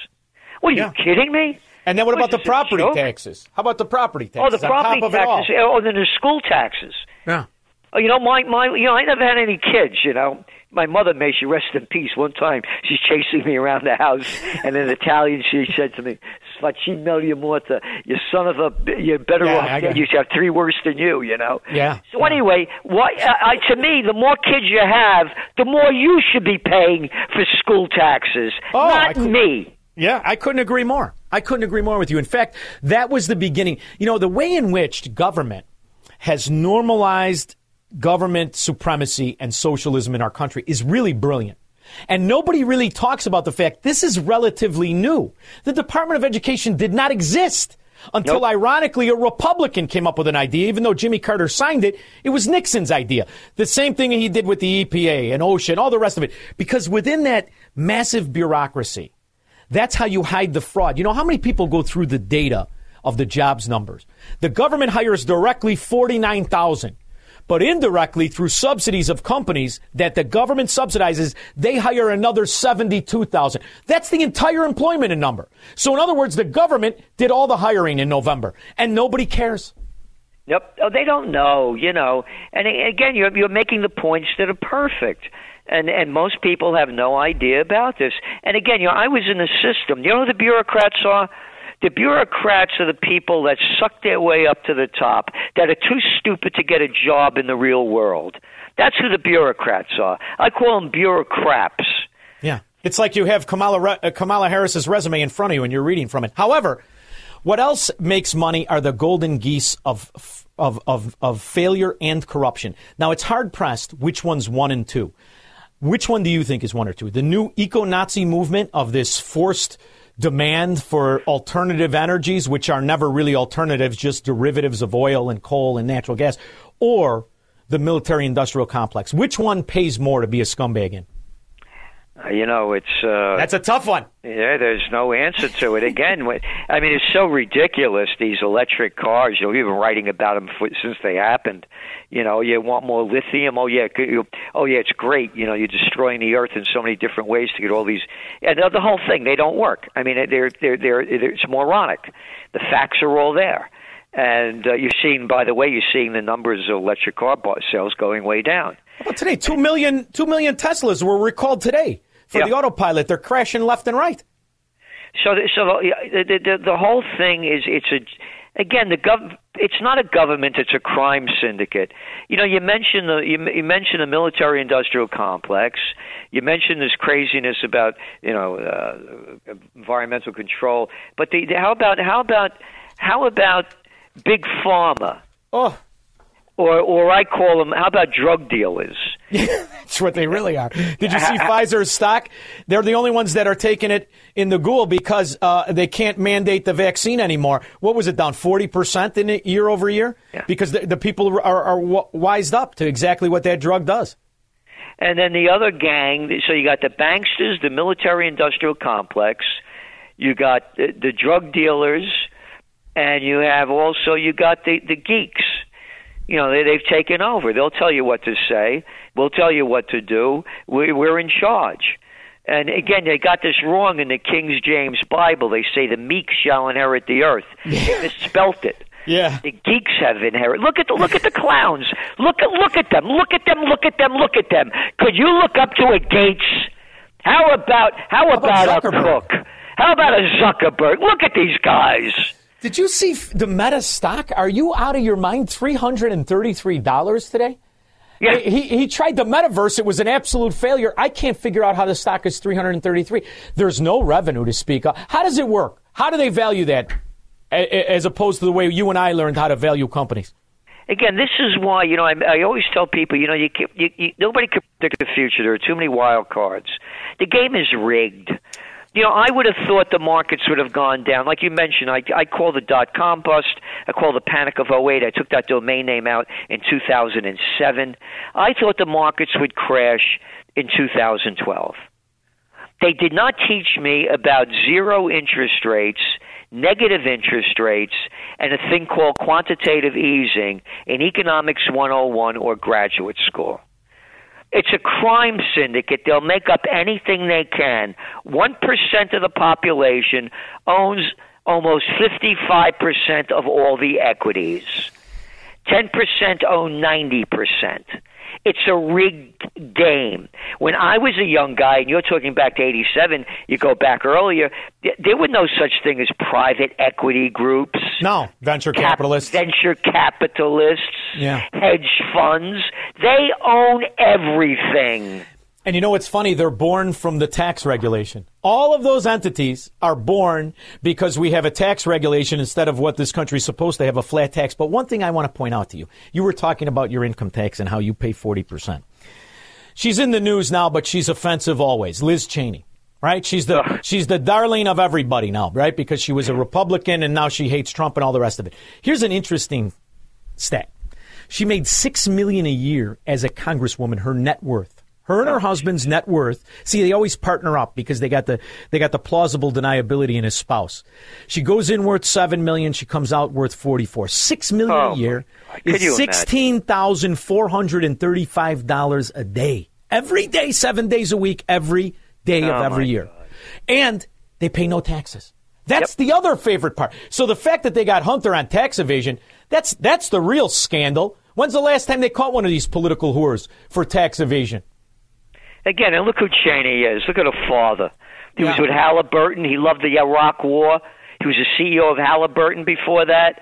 What are yeah. you kidding me? And then what, what about the property taxes? How about the property taxes? Oh, the property taxes. Oh, then the school taxes. Yeah. Oh, you know, my my, you know, I never had any kids. You know, my mother may she rest in peace. One time, she's chasing me around the house, and in Italian, she said to me, "Facimeli morta, you son of a, you're better yeah, off dead. You have three worse than you." You know. Yeah. So yeah. anyway, what uh, I, to me, the more kids you have, the more you should be paying for school taxes, oh, not me. Yeah, I couldn't agree more. I couldn't agree more with you. In fact, that was the beginning. You know, the way in which government has normalized government supremacy and socialism in our country is really brilliant. And nobody really talks about the fact this is relatively new. The Department of Education did not exist until, Nope. ironically, a Republican came up with an idea. Even though Jimmy Carter signed it, it was Nixon's idea. The same thing he did with the EPA and OSHA and all the rest of it. Because within that massive bureaucracy, that's how you hide the fraud. You know how many people go through the data of the jobs numbers? The government hires directly 49,000, but indirectly through subsidies of companies that the government subsidizes, they hire another 72,000. That's the entire employment in number. So in other words, the government did all the hiring in November and nobody cares. Yep. Oh, they don't know, you know. And again, you're you're making the points that are perfect. And and most people have no idea about this. And again, you know, I was in the system. You know the bureaucrats are? The bureaucrats are the people that suck their way up to the top, that are too stupid to get a job in the real world. That's who the bureaucrats are. I call them bureaucrats. Yeah. It's like you have Kamala, uh, Kamala Harris's resume in front of you and you're reading from it. However, what else makes money are the golden geese of, of, of, of failure and corruption. Now, it's hard pressed which one's one and two. Which one do you think is one or two? The new eco Nazi movement of this forced demand for alternative energies, which are never really alternatives, just derivatives of oil and coal and natural gas, or the military industrial complex? Which one pays more to be a scumbag in? Uh, You know, it's uh, That's a tough one. Yeah, there's no answer to it. Again, I mean, it's so ridiculous. These electric cars. You've been writing about them for, since they happened. You know, you want more lithium. Oh yeah, you- oh yeah, it's great. You know, you're destroying the earth in so many different ways to get all these. And the, the whole thing, they don't work. I mean, they're they're they're, they're it's moronic. The facts are all there. And uh, you're seeing, by the way, you're seeing the numbers of electric car sales going way down. How about today? Two million, two million Teslas were recalled today for the autopilot. They're crashing left and right. So, the, so the, the, the the whole thing is it's a again the gov it's not a government it's a crime syndicate. You know, you mentioned the you, you mentioned the military industrial complex. You mentioned this craziness about you know uh, environmental control, but the, the, how about how about how about big pharma? Oh. Or, or I call them. How about drug dealers? That's what they really are. Did you see Pfizer's stock? They're the only ones that are taking it in the ghoul because uh, they can't mandate the vaccine anymore. What was it down forty percent in it year over year? Because the, the people are, are, wised up to exactly what that drug does. And then the other gang, so you got the banksters, the military industrial complex, you got the, the drug dealers, and you have also you got the the geeks. You know, they, they've taken over. They'll tell you what to say. We'll tell you what to do. We, we're in charge. And again, they got this wrong in the King James Bible. They say the meek shall inherit the earth. They misspelt it. Yeah. The geeks have inherited. Look at the look at the clowns. Look at look at them. Look at them. Look at them. Look at them. Could you look up to a Gates? How about how, about, a Cook? How about a Zuckerberg? Look at these guys. Did you see the Meta stock? Are you out of your mind? Three hundred and thirty-three dollars today. Yeah. He, he tried the metaverse. It was an absolute failure. I can't figure out how the stock is 333. There's no revenue to speak of. How does it work? How do they value that as opposed to the way you and I learned how to value companies? Again, this is why you know I, I always tell people you know you, you, you nobody can predict the future. There are too many wild cards. The game is rigged. You know, I would have thought the markets would have gone down. Like you mentioned, I, I call the dot com bust. I call the panic of 08. I took that domain name out in 2007. I thought the markets would crash in 2012. They did not teach me about zero interest rates, negative interest rates, and a thing called quantitative easing in Economics 101 or graduate school. It's a crime syndicate. They'll make up anything they can. 1% of the population owns almost 55% of all the equities. 10% own 90%. It's a rigged game. When I was a young guy, and you're talking back to 87, you go back earlier, there were no such thing as private equity groups. No, venture Cap- capitalists. venture capitalists, Yeah. hedge funds. They own everything. And you know what's funny? They're born from the tax regulation. All of those entities are born because we have a tax regulation instead of what this country is supposed to have a flat tax. But one thing I want to point out to you you were talking about your income tax and how you pay 40%. She's in the news now, but she's offensive always. Liz Cheney. Right? She's the she's the darling of everybody now, right? Because she was a Republican and now she hates Trump and all the rest of it. Here's an interesting stat. She made 6 million a year as a congresswoman her net worth. Her and her husband's net worth. See, they always partner up because they got the they got the plausible deniability in his spouse. She goes in worth seven million. She comes out worth forty four. Six million Oh, a year is sixteen thousand four hundred and thirty five dollars a day. Every day, seven days a week, every day Oh, of every year, and they pay no taxes. That's the other favorite part. So the fact that they got Hunter on tax evasion, that's that's the real scandal. When's the last time they caught one of these political whores for tax evasion? Again, and look who Cheney is. Look at her father. He was with Halliburton. He loved the Iraq War. He was the CEO of Halliburton before that.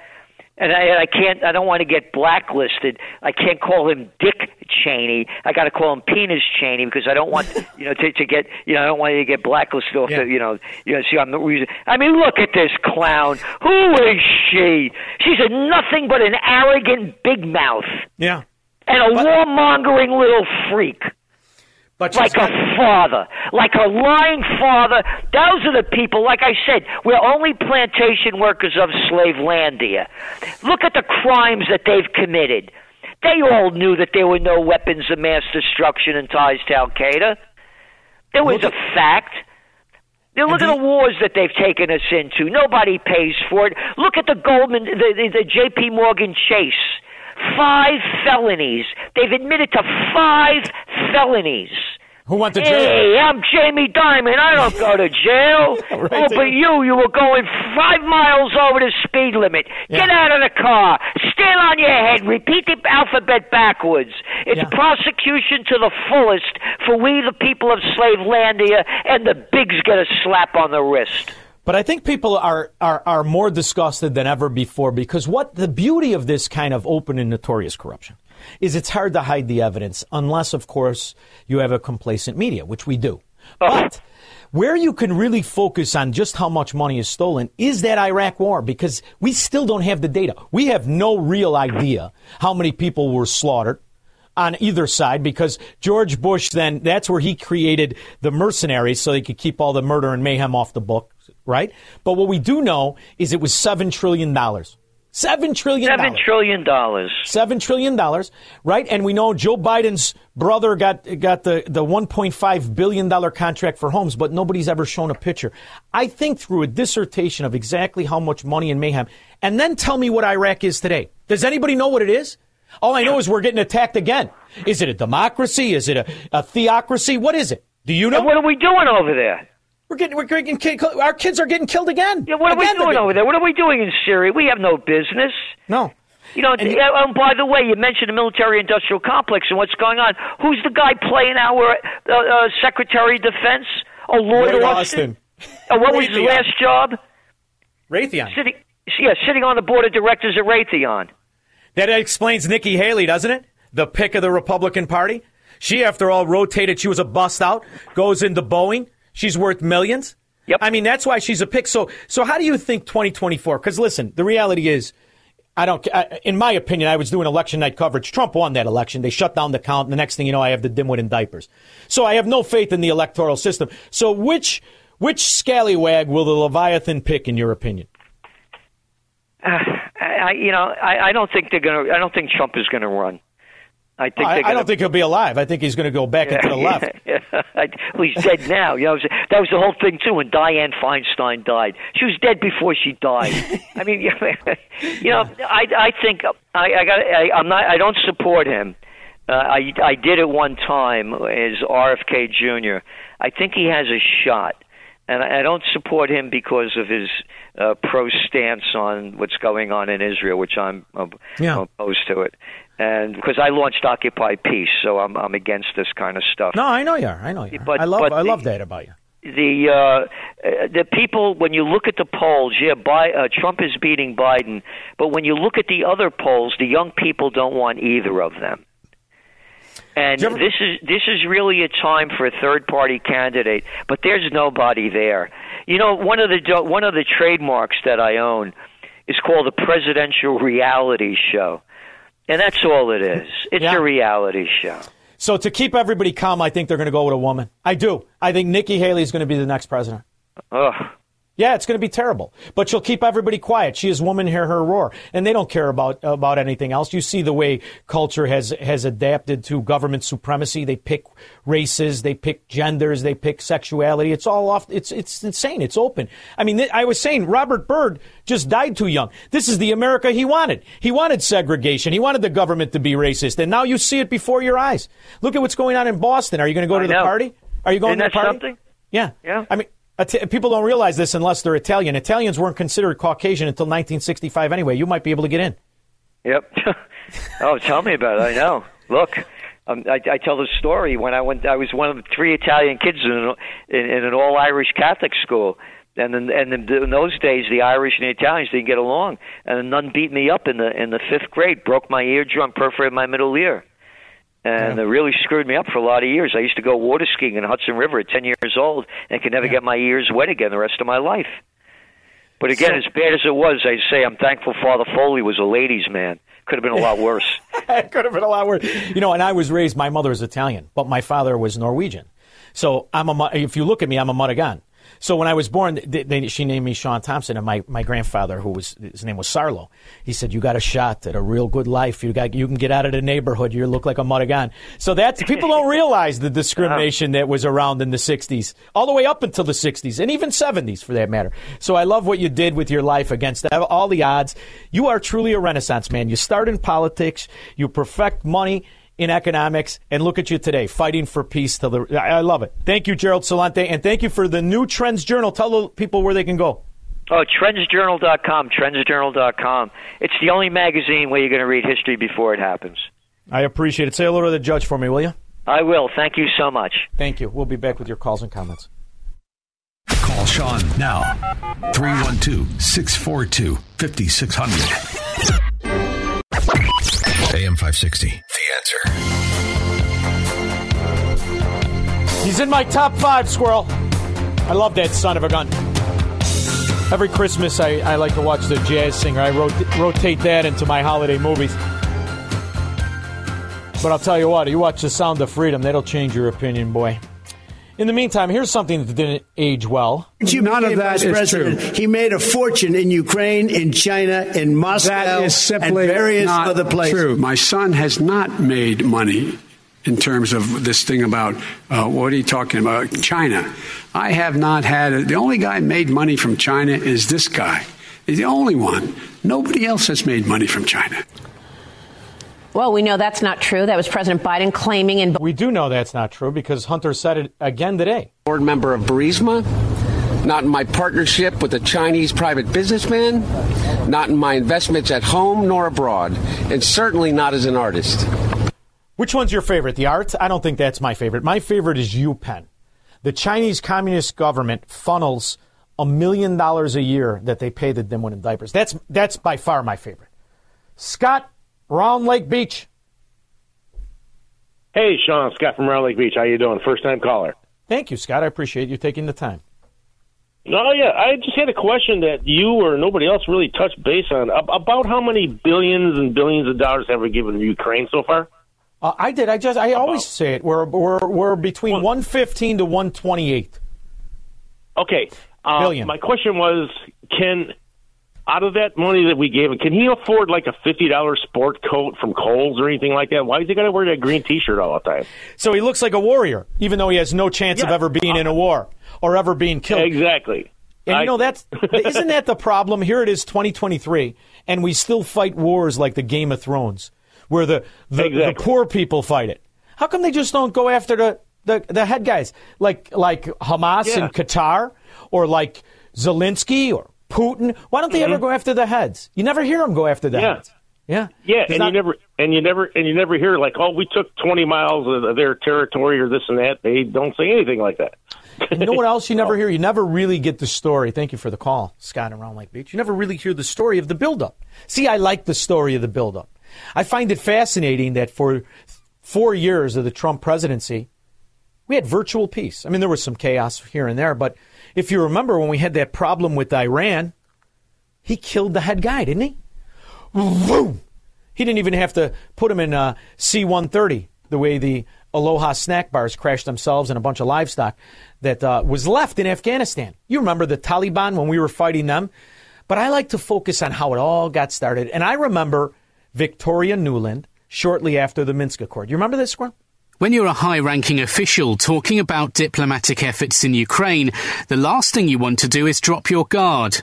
And I, and I can't. I don't want to get blacklisted. I can't call him Dick Cheney. I got to call him Penis Cheney because I don't want you know to, to get you know I don't want you to get blacklisted off the you know you know see I'm the reason. I mean, look at this clown. Who is she? She's a nothing but an arrogant big mouth Yeah. and a warmongering little freak. But like a father, like a lying father. Those are the people. Like I said, we're only plantation workers of Slavelandia. Look at the crimes that they've committed. They all knew that there were no weapons of mass destruction and ties to Al Qaeda. It was a fact. Now look at the wars that they've taken us into. Nobody pays for it. Look at the Goldman, the, the, the J.P. Morgan Chase. Five felonies. They've admitted to five felonies. Who went to Hey, jail? I'm Jamie Dimon. I don't go to jail. oh, but you, you were going five miles over the speed limit. Get out of the car. Stand on your head. Repeat the alphabet backwards. It's prosecution to the fullest for we, the people of Slavelandia, and the bigs get a slap on the wrist. But I think people are, are, are more disgusted than ever before because what the beauty of this kind of open and notorious corruption is it's hard to hide the evidence unless, of course, you have a complacent media, which we do. Oh. But where you can really focus on just how much money is stolen is that Iraq war because we still don't have the data. We have no real idea how many people were slaughtered on either side because George Bush then that's where he created the mercenaries so they could keep all the murder and mayhem off the book, right? But what we do know is it was 7 trillion dollars. Seven trillion Seven trillion dollars. Seven trillion dollars, right? And we know Joe Biden's brother got got the the 1.5 billion dollar contract for homes, but nobody's ever shown a picture. I think through a dissertation of exactly how much money in mayhem, and then tell me what Iraq is today. Does anybody know what it is? All I know is we're getting attacked again. Is it a democracy? Is it a, a theocracy? What is it? Do you know? And what are we doing over there? We're getting, we're getting our kids are getting killed again. Yeah, what are Again, we doing over there? What are we doing in Syria? We have no business. No. You know, and, and by the way, you mentioned the military-industrial complex and what's going on. Who's the guy playing our uh, uh, Secretary of Defense? Oh, Lloyd, Lloyd Austin. Uh, what was his last job? Raytheon. Sitting, yeah, sitting on the board of directors at Raytheon. That explains Nikki Haley, doesn't it? The pick of the Republican Party. She, after all, rotated. She was a bust out. Goes into Boeing. She's worth millions. Yep. I mean, that's why she's a pick. So, so how do you think 2024? Because listen, the reality is, I don't. I, in my opinion, I was doing election night coverage. Trump won that election. They shut down the count. And the next thing you know, I have the dimwit in diapers. So I have no faith in the electoral system. So which which scallywag will the Leviathan pick, in your opinion? Uh, I, you know, I, I don't think they're going to. I don't think Trump is going to run. I think I, they're I don't think he'll be alive. I think he's going to go back into the left. well, he's dead now. You know, that was the whole thing too. When Diane Feinstein died, she was dead before she died. I mean, you know, I I think I I got I, I'm not I don't support him. Uh, I I did it one time as RFK Jr. I think he has a shot, and I, don't support him because of his uh, pro stance on what's going on in Israel, which I'm, uh, Yeah. I'm opposed to it. And because I launched Occupy Peace, so I'm I'm against this kind of stuff. No, I know you are. I know you are. But- I love but I the- love that about you. the uh, the people when you look at the polls, yeah, Bi- uh, Trump is beating Biden, but when you look at the other polls, the young people don't want either of them. And this is this is really a time for a third party candidate, but there's nobody there. You know, one of the one of the trademarks that I own is called the presidential reality show, and that's all it is. It's a reality show. So to keep everybody calm, I think they're going to go with a woman. I do. I think Nikki Haley is going to be the next president. Ugh. Yeah, it's going to be terrible, but she'll keep everybody quiet. She is woman, hear her roar, and they don't care about about anything else. You see the way culture has has adapted to government supremacy. They pick races, they pick genders, they pick sexuality. It's all off. It's it's insane. It's open. I mean, I was saying Robert Byrd just died too young. This is the America he wanted. He wanted segregation. He wanted the government to be racist, and now you see it before your eyes. Look at what's going on in Boston. Are you going to go I to the party? Are you going Isn't to the that party? something? Yeah. Yeah. I mean, people don't realize this unless they're Italian. Italians weren't considered Caucasian until 1965 anyway. You might be able to get in. Yep. oh, tell me about it. I know. Look, um, I, I tell the story when I went. I was one of three Italian kids in an, in, in an all Irish Catholic school. And in, and in those days, the Irish and the Italians didn't get along. And a nun beat me up in the in the fifth grade, broke my eardrum, perforated my middle ear, and it really screwed me up for a lot of years. I used to go water skiing in Hudson River at ten years old, and could never get my ears wet again the rest of my life. But again, So- as bad as it was, I say I'm thankful Father Foley was a ladies' man. Could have been a lot worse. it could have been a lot worse. You know, and I was raised, my mother is Italian, but my father was Norwegian. So I'm a, if you look at me, I'm a Muddigan. So when I was born, they, they, she named me Shaun Thompson, and my, my grandfather, who was his name was Sarlo, he said, "You got a shot at a real good life. You got you can get out of the neighborhood. You look like a Muddigan." So that's people don't realize the discrimination that was around in the '60s, all the way up until the '60s, and even '70s for that matter. So I love what you did with your life against all the odds. You are truly a Renaissance man. You start in politics, you perfect money in economics, and look at you today, fighting for peace. Till the, I I love it. Thank you, Gerald Celente, and thank you for the new Trends Journal. Tell the people where they can go. Oh, trendsjournal.com, trendsjournal.com. It's the only magazine where you're going to read history before it happens. I appreciate it. Say hello to the judge for me, will you? I will. Thank you so much. Thank you. We'll be back with your calls and comments. Call Shaun now. 312 642 5600. AM 560. Answer. He's in my top five, Squirrel. I love that son of a gun. Every Christmas, I, I like to watch the jazz singer. I rot- rotate that into my holiday movies. But I'll tell you what, you watch The Sound of Freedom, that'll change your opinion, boy. In the meantime, here's something that didn't age well. None of that is true. He made a fortune in Ukraine, in China, in Moscow, That is simply and various not other places. true. My son has not made money in terms of this thing about uh, what are you talking about? China. I have not had it. The only guy made money from China is this guy. He's the only one. Nobody else has made money from China. Well, we know that's not true. That was President Biden claiming in. We do know that's not true because Hunter said it again today. Board member of Burisma, not in my partnership with a Chinese private businessman, not in my investments at home nor abroad, and certainly not as an artist. Which one's your favorite? The arts? I don't think that's my favorite. My favorite is UPenn. The Chinese Communist government funnels a million dollars a year that they pay the dimwit in diapers. That's that's by far my favorite. Scott, Round Lake Beach. Hey, Shaun, Scott from Round Lake Beach. How you doing? First time caller. Thank you, Scott. I appreciate you taking the time. Oh yeah, I just had a question that you or nobody else really touched base on about how many billions and billions of dollars have we given Ukraine so far? Uh, I did. I just. I always say it. We're we're we're between one fifteen to one twenty eight. Okay, uh, Billion. My question was, can out of that money that we gave him, can he afford like a fifty dollars sport coat from Kohl's or anything like that? Why is he got to wear that green T-shirt all the time? So he looks like a warrior, even though he has no chance of ever being in a war or ever being killed. Exactly. And I- you know that's isn't that the problem? Here it is, 2023, and we still fight wars like the Game of Thrones, where the the, the poor people fight it. How come they just don't go after the the, the head guys like like Hamas Yeah. in Qatar or like Zelensky or Putin? Why don't they ever go after the heads? You never hear them go after the Mm-hmm. Yeah. heads. Yeah, Yeah, and not- you never and you never and you never hear like, oh, we took twenty miles of their territory or this and that. They don't say anything like that. You know what else you never hear? You never really get the story. Thank you for the call, Scott, and around Lake Beach. You never really hear the story of the buildup. See, I like the story of the buildup. I find it fascinating that for four years of the Trump presidency, we had virtual peace. I mean, there was some chaos here and there, but if you remember when we had that problem with Iran, he killed the head guy, didn't he? Boom! He didn't even have to put him in uh, C 130 the way the Aloha snack bars crashed themselves and a bunch of livestock that uh, was left in Afghanistan. You remember the Taliban when we were fighting them? But I like to focus on how it all got started. And I remember Victoria Nuland shortly after the Minsk Accord. You remember this, Squirrel? When you're a high ranking official talking about diplomatic efforts in Ukraine, the last thing you want to do is drop your guard.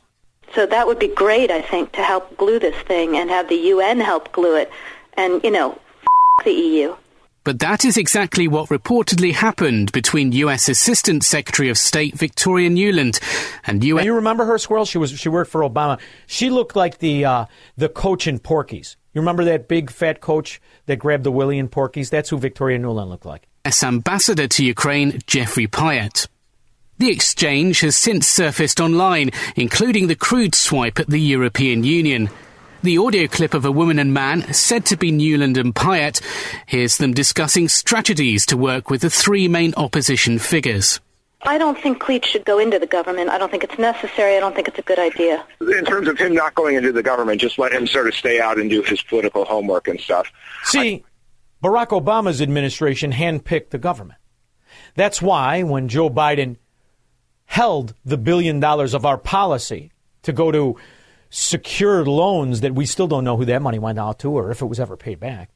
So that would be great, I think, to help glue this thing and have the UN help glue it. And, you know, f- the EU. But that is exactly what reportedly happened between U.S. Assistant Secretary of State Victoria Nuland and U.S. You remember her, Squirrel? She was she worked for Obama. She looked like the uh, the coach in Porky's. You remember that big fat coach that grabbed the willy in Porky's? That's who Victoria Nuland looked like. U.S. Ambassador to Ukraine Jeffrey Pyatt. The exchange has since surfaced online, including the crude swipe at the European Union. The audio clip of a woman and man said to be Nuland and Pyatt. Here's them discussing strategies to work with the three main opposition figures. I don't think Klitsch should go into the government. I don't think it's necessary. I don't think it's a good idea. In terms of him not going into the government, just let him sort of stay out and do his political homework and stuff. See, Barack Obama's administration handpicked the government. That's why when Joe Biden held the billion dollars of our policy to go to secured loans that we still don't know who that money went out to or if it was ever paid back.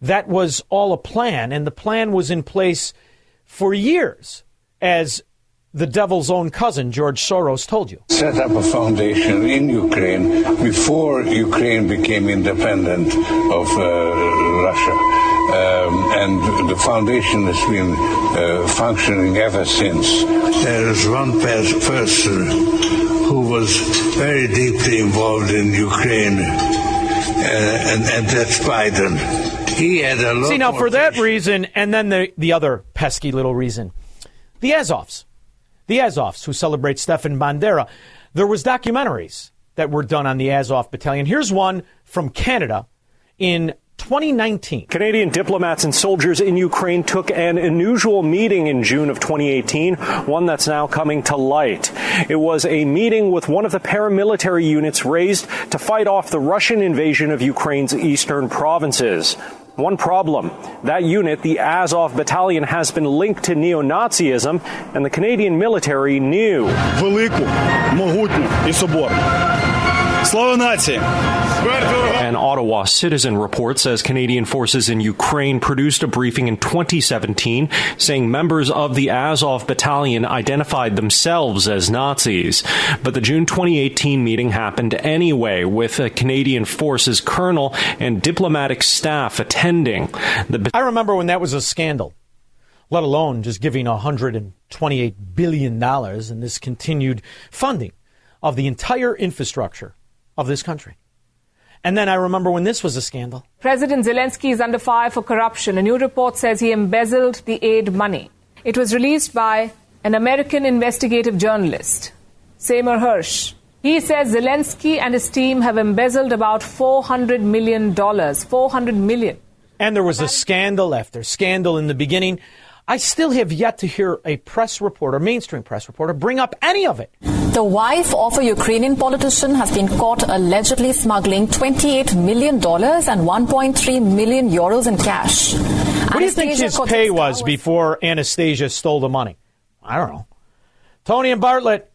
That was all a plan, and the plan was in place for years, as the devil's own cousin, George Soros, told you. Set up a foundation in Ukraine before Ukraine became independent of uh, Russia. Um, and the foundation has been uh, functioning ever since. There is one person who was very deeply involved in Ukraine, uh, and, and that's Biden. He had a lot See, now for that reason, and then the, the other pesky little reason, the Azovs. The Azovs, who celebrate Stefan Bandera. There was documentaries that were done on the Azov battalion. Here's one from Canada in 2019. Canadian diplomats and soldiers in Ukraine took an unusual meeting in June of 2018, one that's now coming to light. It was a meeting with one of the paramilitary units raised to fight off the Russian invasion of Ukraine's eastern provinces. One problem that unit, the Azov Battalion, has been linked to neo Nazism, and the Canadian military knew. Велику, могутню і соборну. Slow Nazi. An Ottawa Citizen report says Canadian forces in Ukraine produced a briefing in 2017 saying members of the Azov battalion identified themselves as Nazis. But the June 2018 meeting happened anyway, with a Canadian forces colonel and diplomatic staff attending. The... I remember when that was a scandal, let alone just giving $128 billion in this continued funding of the entire infrastructure of this country. And then I remember when this was a scandal. President Zelensky is under fire for corruption. A new report says he embezzled the aid money. It was released by an American investigative journalist, Seymour Hersh. He says Zelensky and his team have embezzled about $400 million. 400 million. And there was a scandal after scandal in the beginning. I still have yet to hear a press reporter, mainstream press reporter, bring up any of it. The wife of a Ukrainian politician has been caught allegedly smuggling $28 million and 1.3 million euros in cash. What do you think his pay was before Anastasia stole the money? I don't know. Tony and Bartlett.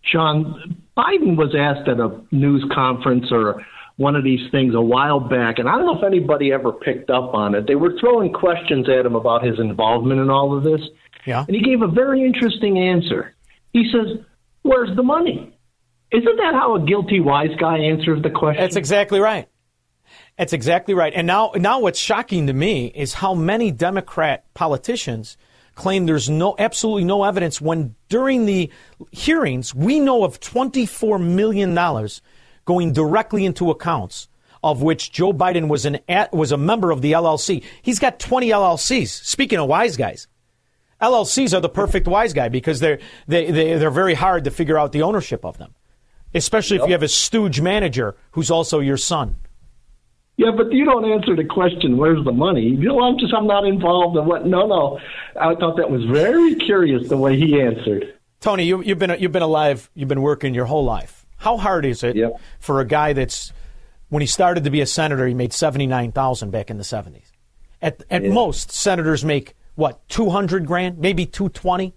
Shaun, Biden was asked at a news conference or one of these things a while back, and I don't know if anybody ever picked up on it. They were throwing questions at him about his involvement in all of this. Yeah. And he gave a very interesting answer. He says, Where's the money? Isn't that how a guilty wise guy answers the question? That's exactly right. That's exactly right. And now, now what's shocking to me is how many Democrat politicians claim there's no, absolutely no evidence when during the hearings, we know of $24 million going directly into accounts of which Joe Biden was an was a member of the LLC. He's got 20 LLCs. Speaking of wise guys, LLCs are the perfect wise guy because they're they, they they're very hard to figure out the ownership of them, especially if you have a stooge manager who's also your son. Yeah, but you don't answer the question, where's the money? You know, I'm just, I'm not involved in what, no, no. I thought that was very curious the way he answered. Tony, you, you've been you've been alive, you've been working your whole life. How hard is it for a guy that's when he started to be a senator, he made seventy nine thousand back in the seventies. At at Yeah. most, senators make what two hundred grand, maybe two twenty,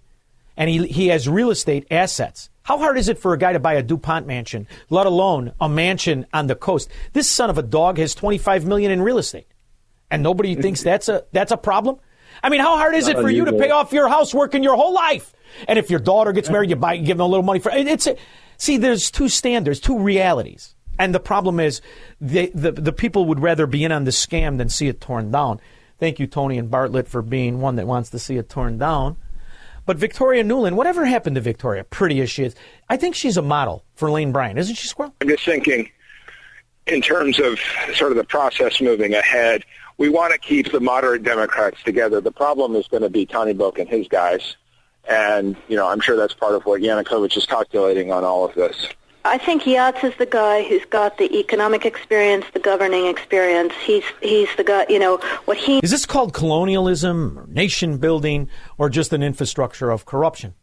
and he he has real estate assets. How hard is it for a guy to buy a Dupont mansion, let alone a mansion on the coast? This son of a dog has twenty five million in real estate, and nobody thinks that's a that's a problem. I mean, how hard is it for you to pay off your house working your whole life? And if your daughter gets married, you buy, you give them a little money for it. It's a, see, there's two standards, two realities, and the problem is the, the the people would rather be in on the scam than see it torn down. Thank you, Tony and Bartlett, for being one that wants to see it torn down. But Victoria Nuland, whatever happened to Victoria, pretty as she is, I think she's a model for Lane Bryant, isn't she, Squirrel? I'm just thinking in terms of sort of the process moving ahead. We want to keep the moderate Democrats together. The problem is going to be Tyahnybok and his guys. And, you know, I'm sure that's part of what Yanukovych is calculating on all of this. I think Yats is the guy who's got the economic experience, the governing experience. He's he's the guy. You know what he Is this called colonialism, or nation building, or just an infrastructure of corruption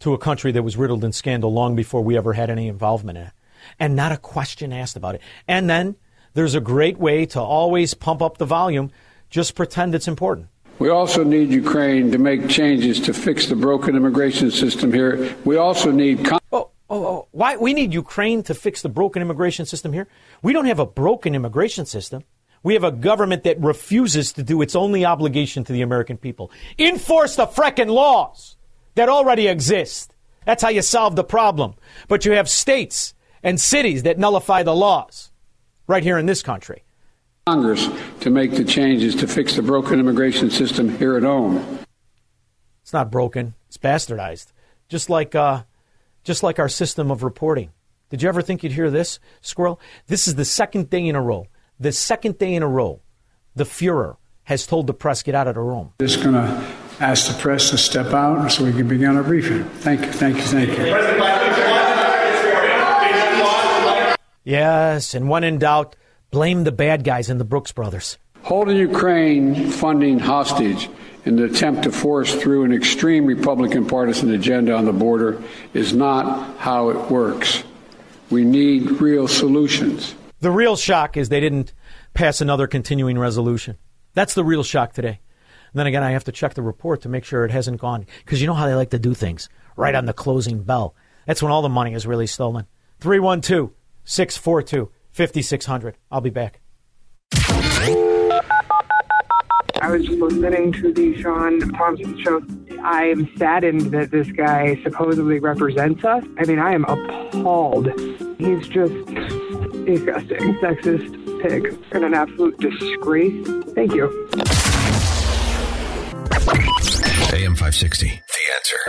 to a country that was riddled in scandal long before we ever had any involvement in it? And not a question asked about it. And then there's a great way to always pump up the volume, just pretend it's important. We also need Ukraine to make changes to fix the broken immigration system here. We also need. Con- Oh, oh, why we need Ukraine to fix the broken immigration system here? We don't have a broken immigration system. We have a government that refuses to do its only obligation to the American people. Enforce the frickin' laws that already exist. That's how you solve the problem. But you have states and cities that nullify the laws right here in this country. Congress to make the changes to fix the broken immigration system here at home. It's not broken. It's bastardized. Just like, uh, just like our system of reporting. Did you ever think you'd hear this, Squirrel? This is the second day in a row. The second day in a row, the Fuhrer has told the press, get out of the room. Just going to ask the press to step out so we can begin our briefing. Thank you, thank you, thank you. Yes, and when in doubt, blame the bad guys in the Brooks Brothers. Holding Ukraine funding hostage an attempt to force through an extreme Republican partisan agenda on the border is not how it works. We need real solutions. The real shock is they didn't pass another continuing resolution. That's the real shock today. And then again, I have to check the report to make sure it hasn't gone. Because you know how they like to do things right on the closing bell. That's when all the money is really stolen. 312 642 5600. I'll be back. I was just listening to the Shaun Thompson show. I am saddened that this guy supposedly represents us. I mean, I am appalled. He's just disgusting, sexist pig, and an absolute disgrace. Thank you. AM 560. The answer.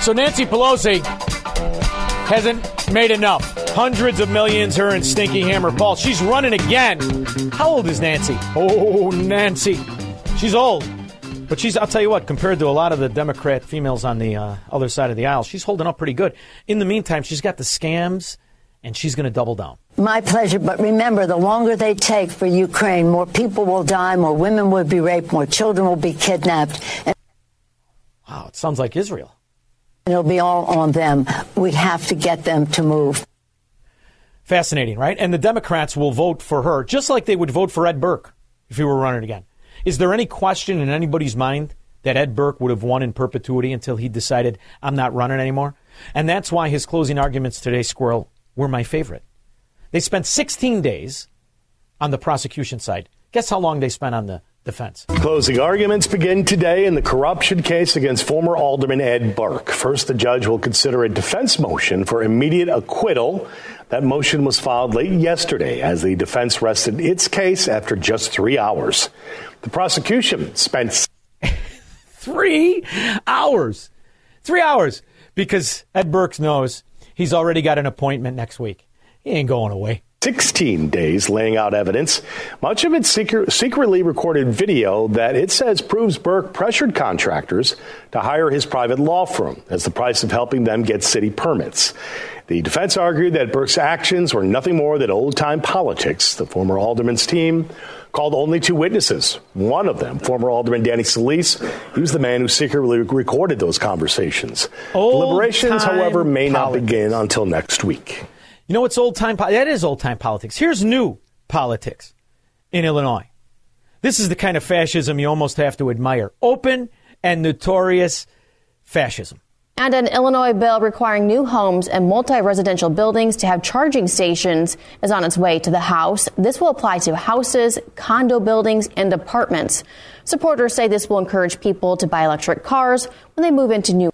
So Nancy Pelosi hasn't made enough. Hundreds of millions, her and Stinky Hammer Paul. She's running again. How old is Nancy? Oh, Nancy. She's old. But she's, I'll tell you what, compared to a lot of the Democrat females on the uh, other side of the aisle, she's holding up pretty good. In the meantime, she's got the scams, and she's going to double down. My pleasure. But remember, the longer they take for Ukraine, more people will die, more women will be raped, more children will be kidnapped. And Wow, it sounds like Israel. It'll be all on them. We have to get them to move. Fascinating, right? And the Democrats will vote for her, just like they would vote for Ed Burke if he were running again. Is there any question in anybody's mind that Ed Burke would have won in perpetuity until he decided, I'm not running anymore? And that's why his closing arguments today, Squirrel, were my favorite. They spent 16 days on the prosecution side. Guess how long they spent on the defense? Closing arguments begin today in the corruption case against former Alderman Ed Burke. First, the judge will consider a defense motion for immediate acquittal. That motion was filed late yesterday as the defense rested its case after just three hours. The prosecution spent Three hours. Three hours. Because Ed Burks knows he's already got an appointment next week. He ain't going away. 16 days laying out evidence, much of it secret, secretly recorded video that it says proves Burke pressured contractors to hire his private law firm as the price of helping them get city permits. The defense argued that Burke's actions were nothing more than old time politics. The former alderman's team called only two witnesses. One of them, former Alderman Danny Solis, he was the man who secretly recorded those conversations. Old Deliberations, however, may not begin until next week. You know what's old time? Po- that is old time politics. Here's new politics in Illinois. This is the kind of fascism you almost have to admire. Open and notorious fascism. And an Illinois bill requiring new homes and multi residential buildings to have charging stations is on its way to the House. This will apply to houses, condo buildings, and apartments. Supporters say this will encourage people to buy electric cars when they move into new.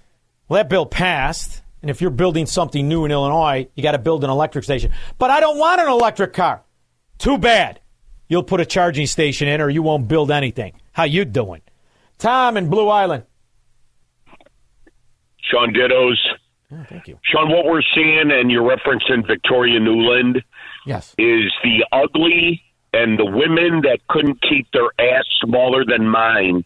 Well, that bill passed. And if you're building something new in Illinois, you got to build an electric station. But I don't want an electric car. Too bad. You'll put a charging station in or you won't build anything. How you doing? Tom in Blue Island. Shaun Dittos. Oh, thank you. Shaun, what we're seeing, and you're referencing Victoria Nuland, yes, is the ugly and the women that couldn't keep their ass smaller than mine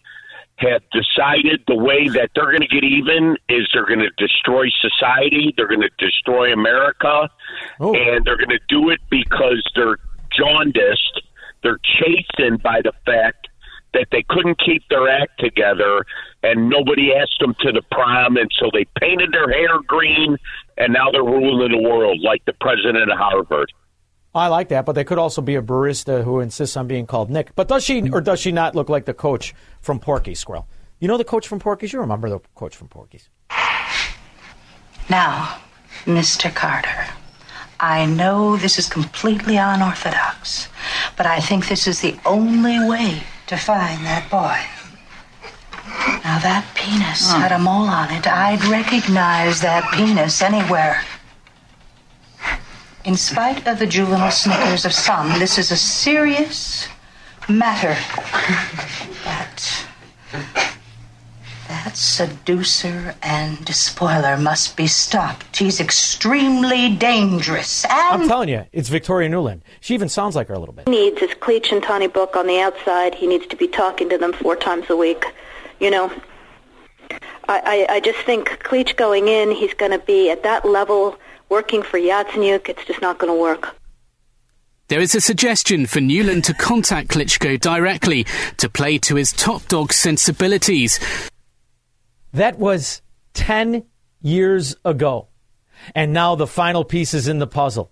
have decided the way that they're going to get even is they're going to destroy society, they're going to destroy America, oh. and they're going to do it because they're jaundiced, they're chastened by the fact that they couldn't keep their act together and nobody asked them to the prom and so they painted their hair green and now they're ruling the world like the president of Harvard. I like that, but they could also be a barista who insists on being called Nick. But does she or does she not look like the coach from Porky's Squirrel? You know the coach from Porky's? You remember the coach from Porky's? Now, Mr. Carter, I know this is completely unorthodox, but I think this is the only way to find that boy. Now, that penis had a mole on it. I'd recognize that penis anywhere. In spite of the juvenile snickers of some, this is a serious matter. That. That seducer and despoiler must be stopped. He's extremely dangerous. And I'm telling you, it's Victoria Nuland. She even sounds like her a little bit. He needs is Klitsch and Tony Book on the outside. He needs to be talking to them four times a week. You know, I, I, I just think Klitsch going in, he's going to be at that level working for Yatsenyuk. It's just not going to work. There is a suggestion for Nuland to contact Klitschko directly to play to his top dog sensibilities. That was 10 years ago. And now the final piece is in the puzzle.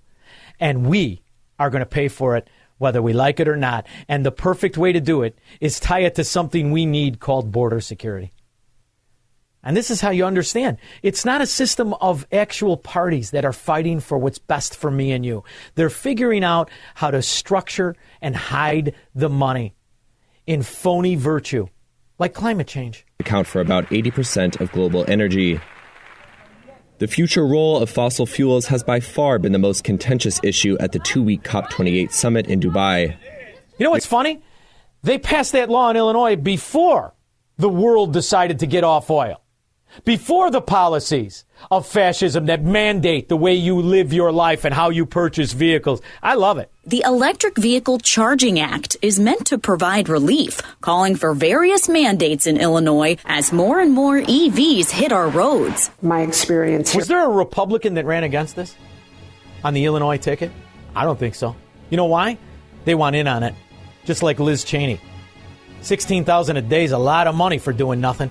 And we are going to pay for it whether we like it or not. And the perfect way to do it is tie it to something we need called border security. And this is how you understand. It's not a system of actual parties that are fighting for what's best for me and you. They're figuring out how to structure and hide the money in phony virtue, like climate change. account for about 80% of global energy. The future role of fossil fuels has by far been the most contentious issue at the two week COP28 summit in Dubai. You know what's funny? They passed that law in Illinois before the world decided to get off oil, before the policies of fascism that mandate the way you live your life and how you purchase vehicles. I love it. The Electric Vehicle Charging Act is meant to provide relief, calling for various mandates in Illinois as more and more EVs hit our roads. My experience. Was there a Republican that ran against this on the Illinois ticket? I don't think so. You know why? They want in on it, just like Liz Cheney. Sixteen thousand a day is a lot of money for doing nothing.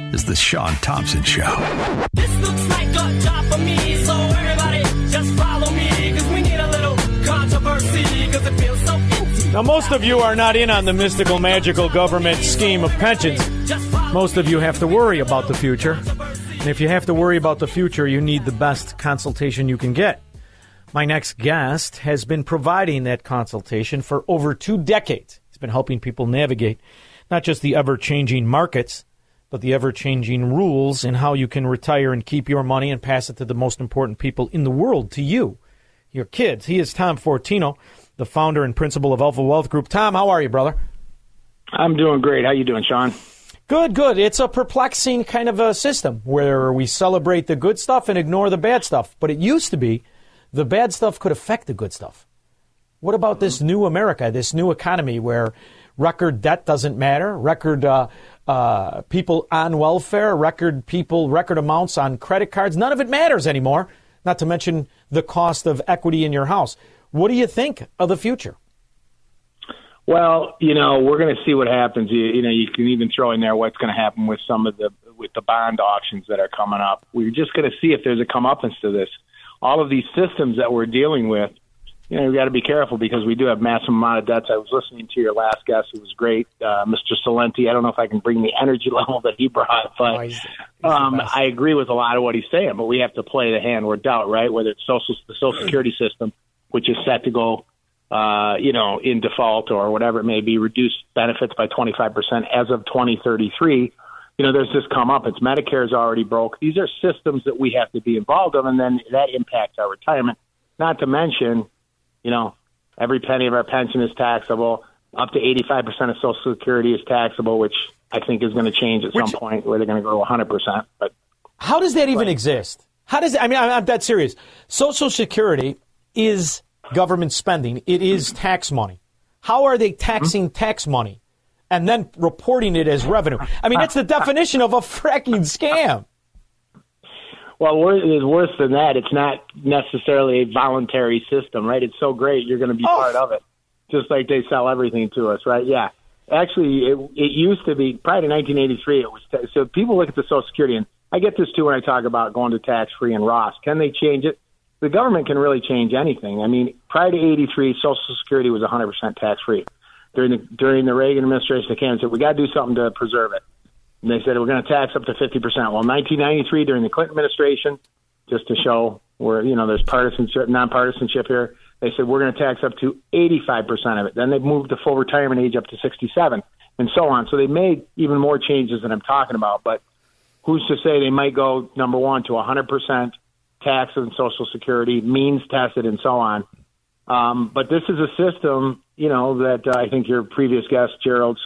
is The Shaun Thompson Show. This looks like a job for me, so everybody just follow me, cause we need a little controversy, cause it feels so empty. Now, most of you are not in on the mystical, magical government scheme of pensions. Most of you have to worry about the future. And if you have to worry about the future, you need the best consultation you can get. My next guest has been providing that consultation for over two decades. He's been helping people navigate not just the ever changing markets, but the ever changing rules and how you can retire and keep your money and pass it to the most important people in the world, to you, your kids. He is Tom Fortino, the founder and principal of Alpha Wealth Group. Tom, how are you, brother? I'm doing great. How you doing, Shaun? Good, good. It's a perplexing kind of a system where we celebrate the good stuff and ignore the bad stuff. But it used to be the bad stuff could affect the good stuff. What about this new America, this new economy where record debt doesn't matter, record uh, uh, people on welfare, record people, record amounts on credit cards? None of it matters anymore, not to mention the cost of equity in your house. What do you think of the future? Well, you know, we're going to see what happens. You, you know, you can even throw in there what's going to happen with some of the with the bond auctions that are coming up. We're just going to see if there's a comeuppance to this. All of these systems that we're dealing with, you know, we got to be careful because we do have massive amount of debts. I was listening to your last guest; it was great, uh, Mr. Celente. I don't know if I can bring the energy level that he brought, but Oh, he's- he's um, I agree with a lot of what he's saying. But we have to play the hand we're dealt, right? Whether it's social the Social Security system, which is set to go uh, you know, in default or whatever it may be, reduce benefits by 25% as of 2033. You know, there's this come up. It's Medicare's already broke. These are systems that we have to be involved in, and then that impacts our retirement. Not to mention, you know, every penny of our pension is taxable. Up to 85% of Social Security is taxable, which I think is going to change at some point where they're going to go 100%. But How does that even exist? How does I mean? I'm, I'm that serious. Social Security is government spending. It is tax money. How are they taxing hmm? tax money and then reporting it as revenue? I mean, that's the definition of a fracking scam. Well, it's worse than that. It's not necessarily a voluntary system, right? It's so great you're going to be oh. part of it, just like they sell everything to us, right? Yeah. Actually, it, it used to be prior to 1983. It was so people look at the Social Security, and I get this too when I talk about going to tax free and Roth. Can they change it? The government can really change anything. I mean, prior to 83, Social Security was 100% tax free. During the during the Reagan administration, they came and said we got to do something to preserve it. And they said we're going to tax up to 50%. Well, 1993 during the Clinton administration, just to show where you know there's partisanship, nonpartisanship here, they said we're going to tax up to 85% of it. Then they moved the full retirement age up to 67, and so on. So they made even more changes than I'm talking about. But who's to say they might go number one to 100% tax and Social Security, means tested, and so on. Um, but this is a system, you know, that uh, I think your previous guest, Gerald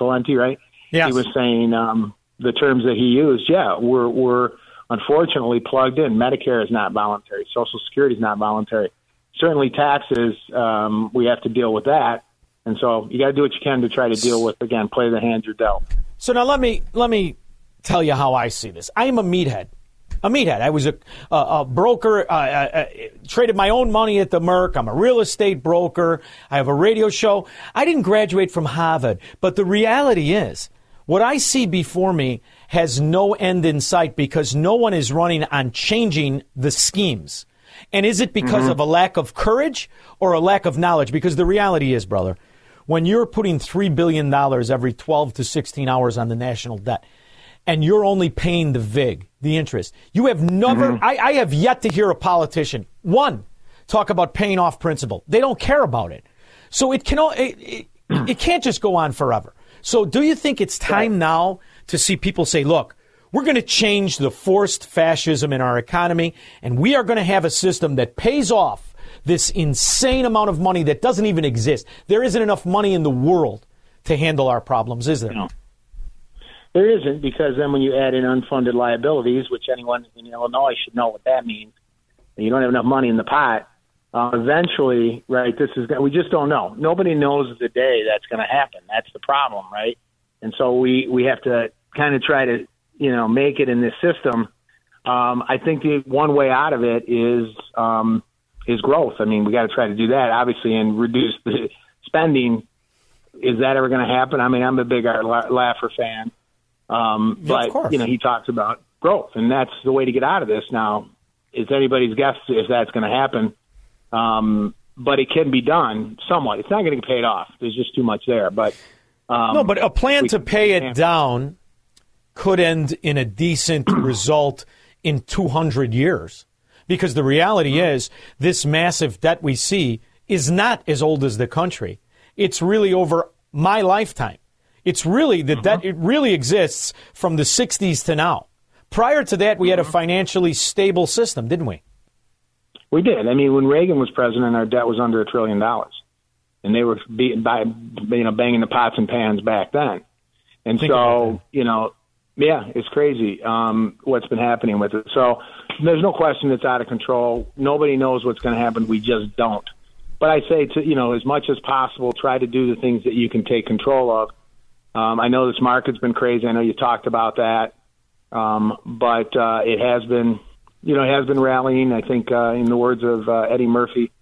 Celente, right? Yes. He was saying um, the terms that he used. Yeah, we're we're unfortunately plugged in. Medicare is not voluntary. Social Security is not voluntary. Certainly, taxes um, we have to deal with that. And so you got to do what you can to try to deal with again, play the hand you're dealt. So now let me let me tell you how I see this. I am a meathead. A meathead. I was a, a, a broker. Uh, uh, traded my own money at the Merc. I'm a real estate broker. I have a radio show. I didn't graduate from Harvard, but the reality is, what I see before me has no end in sight because no one is running on changing the schemes. And is it because Mhm. of a lack of courage or a lack of knowledge? Because the reality is, brother, when you're putting $3 billion every 12 to 16 hours on the national debt, and you're only paying the VIG, the interest, you have never, Mhm. I, I have yet to hear a politician, one, talk about paying off principal. They don't care about it. So it, can, it, it, it can't just go on forever. So do you think it's time now to see people say, look, we're going to change the forced fascism in our economy, and we are going to have a system that pays off this insane amount of money that doesn't even exist. There isn't enough money in the world to handle our problems, is there? There isn't because then when you add in unfunded liabilities, which anyone in Illinois should know what that means, you don't have enough money in the pot. Uh, eventually, right? This is we just don't know. Nobody knows the day that's going to happen. That's the problem, right? And so we we have to kind of try to you know make it in this system. Um, I think the one way out of it is um, is growth. I mean, we got to try to do that, obviously, and reduce the spending. Is that ever going to happen? I mean, I'm a big Art Laffer fan, um, Yeah, but you know, he talks about growth, and that's the way to get out of this. Now, it's anybody's guess if that's going to happen, um, but it can be done somewhat. It's not getting paid off. There's just too much there, but um, no, but a plan to pay it down could end in a decent result in 200 years. Because the reality is, this massive debt we see is not as old as the country. It's really over my lifetime. It's really the debt. It really exists from the '60s to now. Prior to that, we had a financially stable system, didn't we? We did. I mean, when Reagan was president, our debt was under a trillion dollars, and they were beating by you know banging the pots and pans back then. And Think so you know, yeah, it's crazy um, what's been happening with it. So there's no question it's out of control. Nobody knows what's going to happen. We just don't. But I say to you know, as much as possible, try to do the things that you can take control of. Um, I know this market's been crazy. I know you talked about that, um, but uh, it has been, you know, has been rallying. I think, uh, in the words of uh, Eddie Murphy,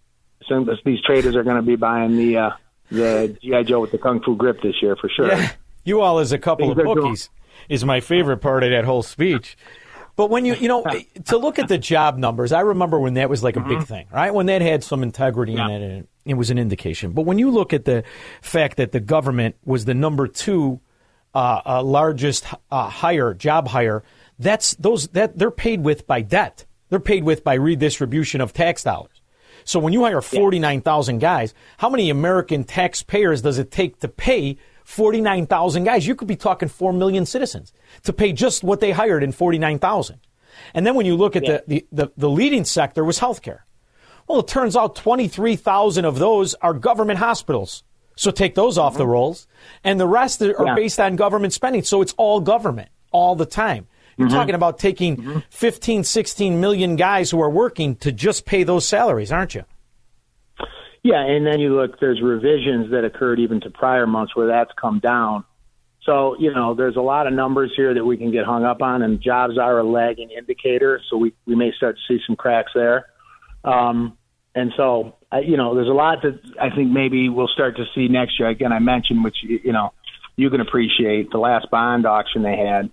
some, these traders are going to be buying the uh, the GI Joe with the kung fu grip this year for sure. Yeah. You all as a couple of Things doing- bookies is my favorite part of that whole speech. But when you, you know, to look at the job numbers, I remember when that was like a big thing, right? When that had some integrity in it, and it was an indication. But when you look at the fact that the government was the number two uh, uh, largest uh, hire, job hire, that's those that they're paid with by debt. They're paid with by redistribution of tax dollars. So when you hire 49,000 guys, how many American taxpayers does it take to pay 49,000 guys? You could be talking 4 million citizens to pay just what they hired in 49,000. And then when you look at the, the, the, the leading sector was healthcare. Well, it turns out 23,000 of those are government hospitals. So take those off the mm-hmm. rolls. And the rest are are Yeah. based on government spending. So it's all government all the time. You're talking about taking 15, 16 million guys who are working to just pay those salaries, aren't you? Yeah, and then you look, there's revisions that occurred even to prior months where that's come down. So, you know, there's a lot of numbers here that we can get hung up on, and jobs are a lagging indicator, so we, we may start to see some cracks there. Um, and so, I, you know, there's a lot that I think maybe we'll start to see next year. Again, I mentioned, which, you know, you can appreciate the last bond auction they had.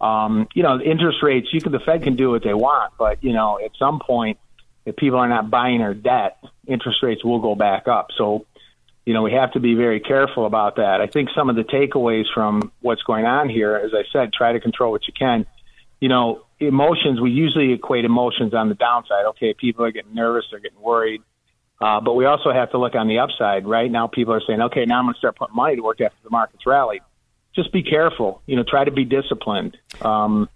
Um, you know, interest rates, you can, the Fed can do what they want, but, you know, at some point, if people are not buying their debt, interest rates will go back up. So, you know, we have to be very careful about that. I think some of the takeaways from what's going on here, as I said, try to control what you can. You know, emotions, we usually equate emotions on the downside. Okay, people are getting nervous, they're getting worried. Uh, but we also have to look on the upside. Right now, people are saying, okay, now I'm going to start putting money to work after the market's rallied. Just be careful. You know, try to be disciplined. Um,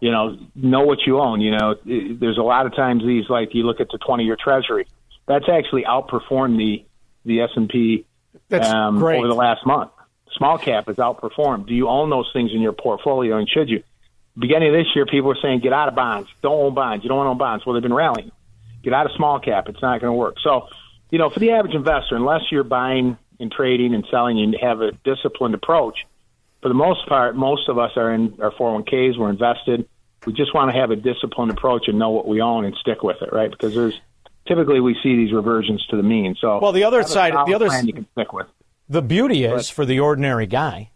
you know, know what you own. You know, there's a lot of times these like you look at the 20 year Treasury, that's actually outperformed the the S and P um, over the last month. Small cap has outperformed. Do you own those things in your portfolio, and should you? Beginning of this year, people were saying, "Get out of bonds. Don't own bonds. You don't want to own bonds." Well, they've been rallying. Get out of small cap. It's not going to work. So, you know, for the average investor, unless you're buying and trading and selling, and have a disciplined approach. For the most part, most of us are in our 401ks. We're invested. We just want to have a disciplined approach and know what we own and stick with it, right? Because there's typically we see these reversions to the mean. So, Well, the other side- the other plan you can stick with. The beauty is Right. for the ordinary guy,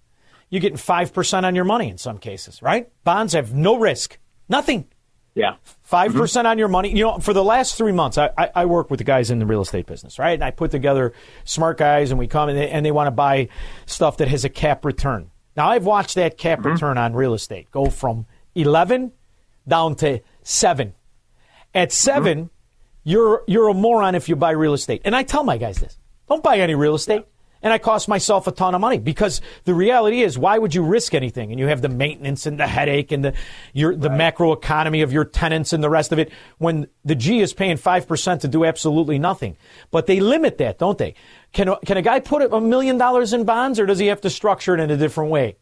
you're getting 5% on your money in some cases, right? Bonds have no risk, nothing. Yeah. 5% mm-hmm. on your money. You know, for the last three months, I, I, I work with the guys in the real estate business, right? And I put together smart guys, and we come and they, and they want to buy stuff that has a cap return. Now, I've watched that cap mm-hmm. return on real estate go from 11 down to 7. At mm-hmm. 7, you're, you're a moron if you buy real estate. And I tell my guys this don't buy any real estate. And I cost myself a ton of money because the reality is, why would you risk anything? And you have the maintenance and the headache and the your the macro economy of your tenants and the rest of it. When the G is paying five percent to do absolutely nothing, but they limit that, don't they? Can can a guy put a million dollars in bonds, or does he have to structure it in a different way?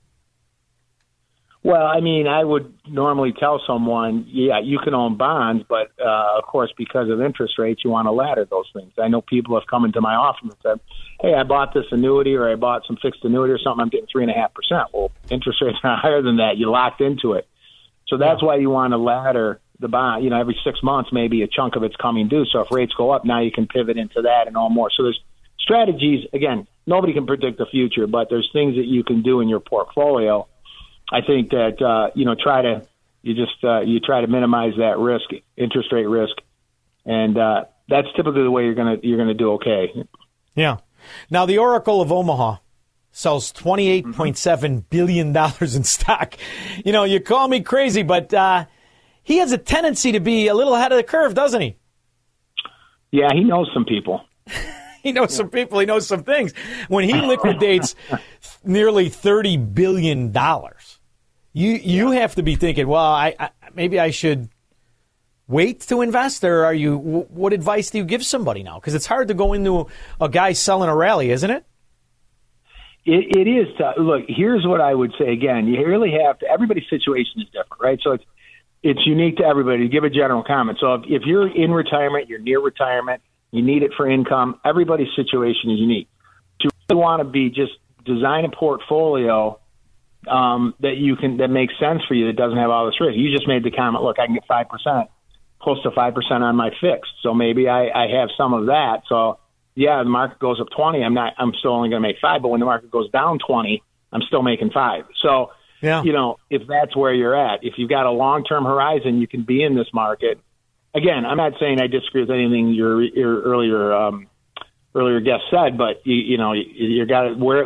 Well, I mean, I would normally tell someone, yeah, you can own bonds, but uh, of course, because of interest rates, you want to ladder those things. I know people have come into my office and said, "Hey, I bought this annuity, or I bought some fixed annuity, or something. I'm getting three and a half percent." Well, interest rates are higher than that. You locked into it, so that's why you want to ladder the bond. You know, every six months, maybe a chunk of it's coming due. So if rates go up, now you can pivot into that and all more. So there's strategies. Again, nobody can predict the future, but there's things that you can do in your portfolio. I think that uh, you know try to you just uh, you try to minimize that risk, interest rate risk, and uh, that's typically the way you're gonna you're gonna do okay. Yeah. Now the Oracle of Omaha sells twenty eight point seven billion dollars in stock. You know, you call me crazy, but uh, he has a tendency to be a little ahead of the curve, doesn't he? Yeah, he knows some people. he knows some people. He knows some things. When he liquidates nearly thirty billion dollars, you you have to be thinking, well, I, I maybe I should wait to invest, or are you? wh- What advice do you give somebody now? Because it's hard to go into a guy selling a rally, isn't it? It, it is tough. Look, here's what I would say again. You really have to. Everybody's situation is different, right? So it's it's unique to everybody. To give a general comment, so if, if you're in retirement, you're near retirement, you need it for income. Everybody's situation is unique. Do you really want to be just design a portfolio um, that you can that makes sense for you that doesn't have all this risk? You just made the comment. Look, I can get five percent, close to five percent on my fixed. So maybe I, I have some of that. So yeah, the market goes up 20, I'm not, I'm still only going to make five. But when the market goes down 20, I'm still making five. So, yeah. you know, if that's where you're at, if you've got a long term horizon, you can be in this market. Again, I'm not saying I disagree with anything your, your earlier, um, earlier guest said, but you, you know, you, you got where,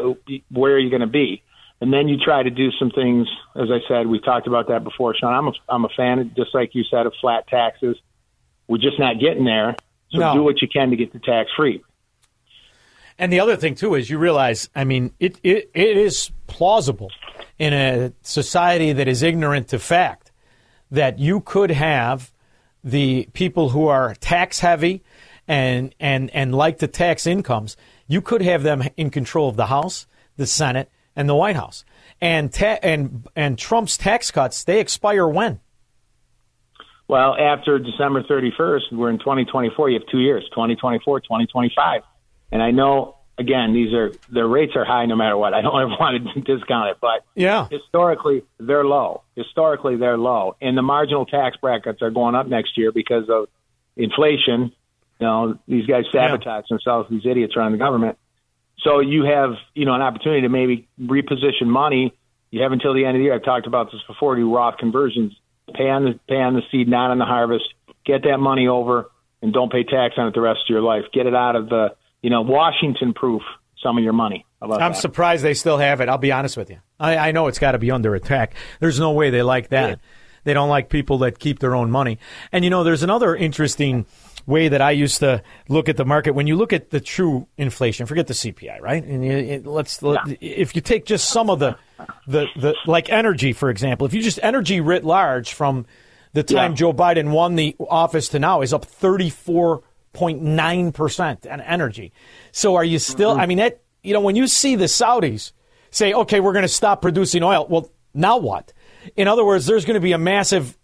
where are you going to be? And then you try to do some things, as I said, we talked about that before, Shaun. I'm a, I'm a fan, just like you said, of flat taxes. We're just not getting there. So No. do what you can to get to tax free. And the other thing too is you realize, I mean, it, it, it is plausible in a society that is ignorant to fact that you could have the people who are tax heavy and and and like to tax incomes, you could have them in control of the House, the Senate, and the White House. And ta- and and Trump's tax cuts they expire when? Well, after December 31st, we're in 2024. You have two years, 2024, 2025. And I know, again, these are the rates are high no matter what. I don't ever want to discount it, but Yeah. historically they're low. Historically they're low, and the marginal tax brackets are going up next year because of inflation. You know, these guys sabotage themselves. These idiots around the government. So you have, you know, an opportunity to maybe reposition money. You have until the end of the year. I've talked about this before. Do Roth conversions. Pay on the pay on the seed, not on the harvest. Get that money over, and don't pay tax on it the rest of your life. Get it out of the, you know, Washington proof some of your money. About I'm that? surprised they still have it. I'll be honest with you. I, I know it's got to be under attack. There's no way they like that. They don't like people that keep their own money. And you know, there's another interesting way that I used to look at the market. When you look at the true inflation, forget the CPI, right? And you, it, let's let, if you take just some of the, the the like energy, for example, if you just energy writ large from the time Yeah. Joe Biden won the office to now is up 34.9% on energy. So are you still, Mm-hmm. I mean, that, you know, when you see the Saudis say, okay, we're going to stop producing oil, well, now what? In other words, there's going to be a massive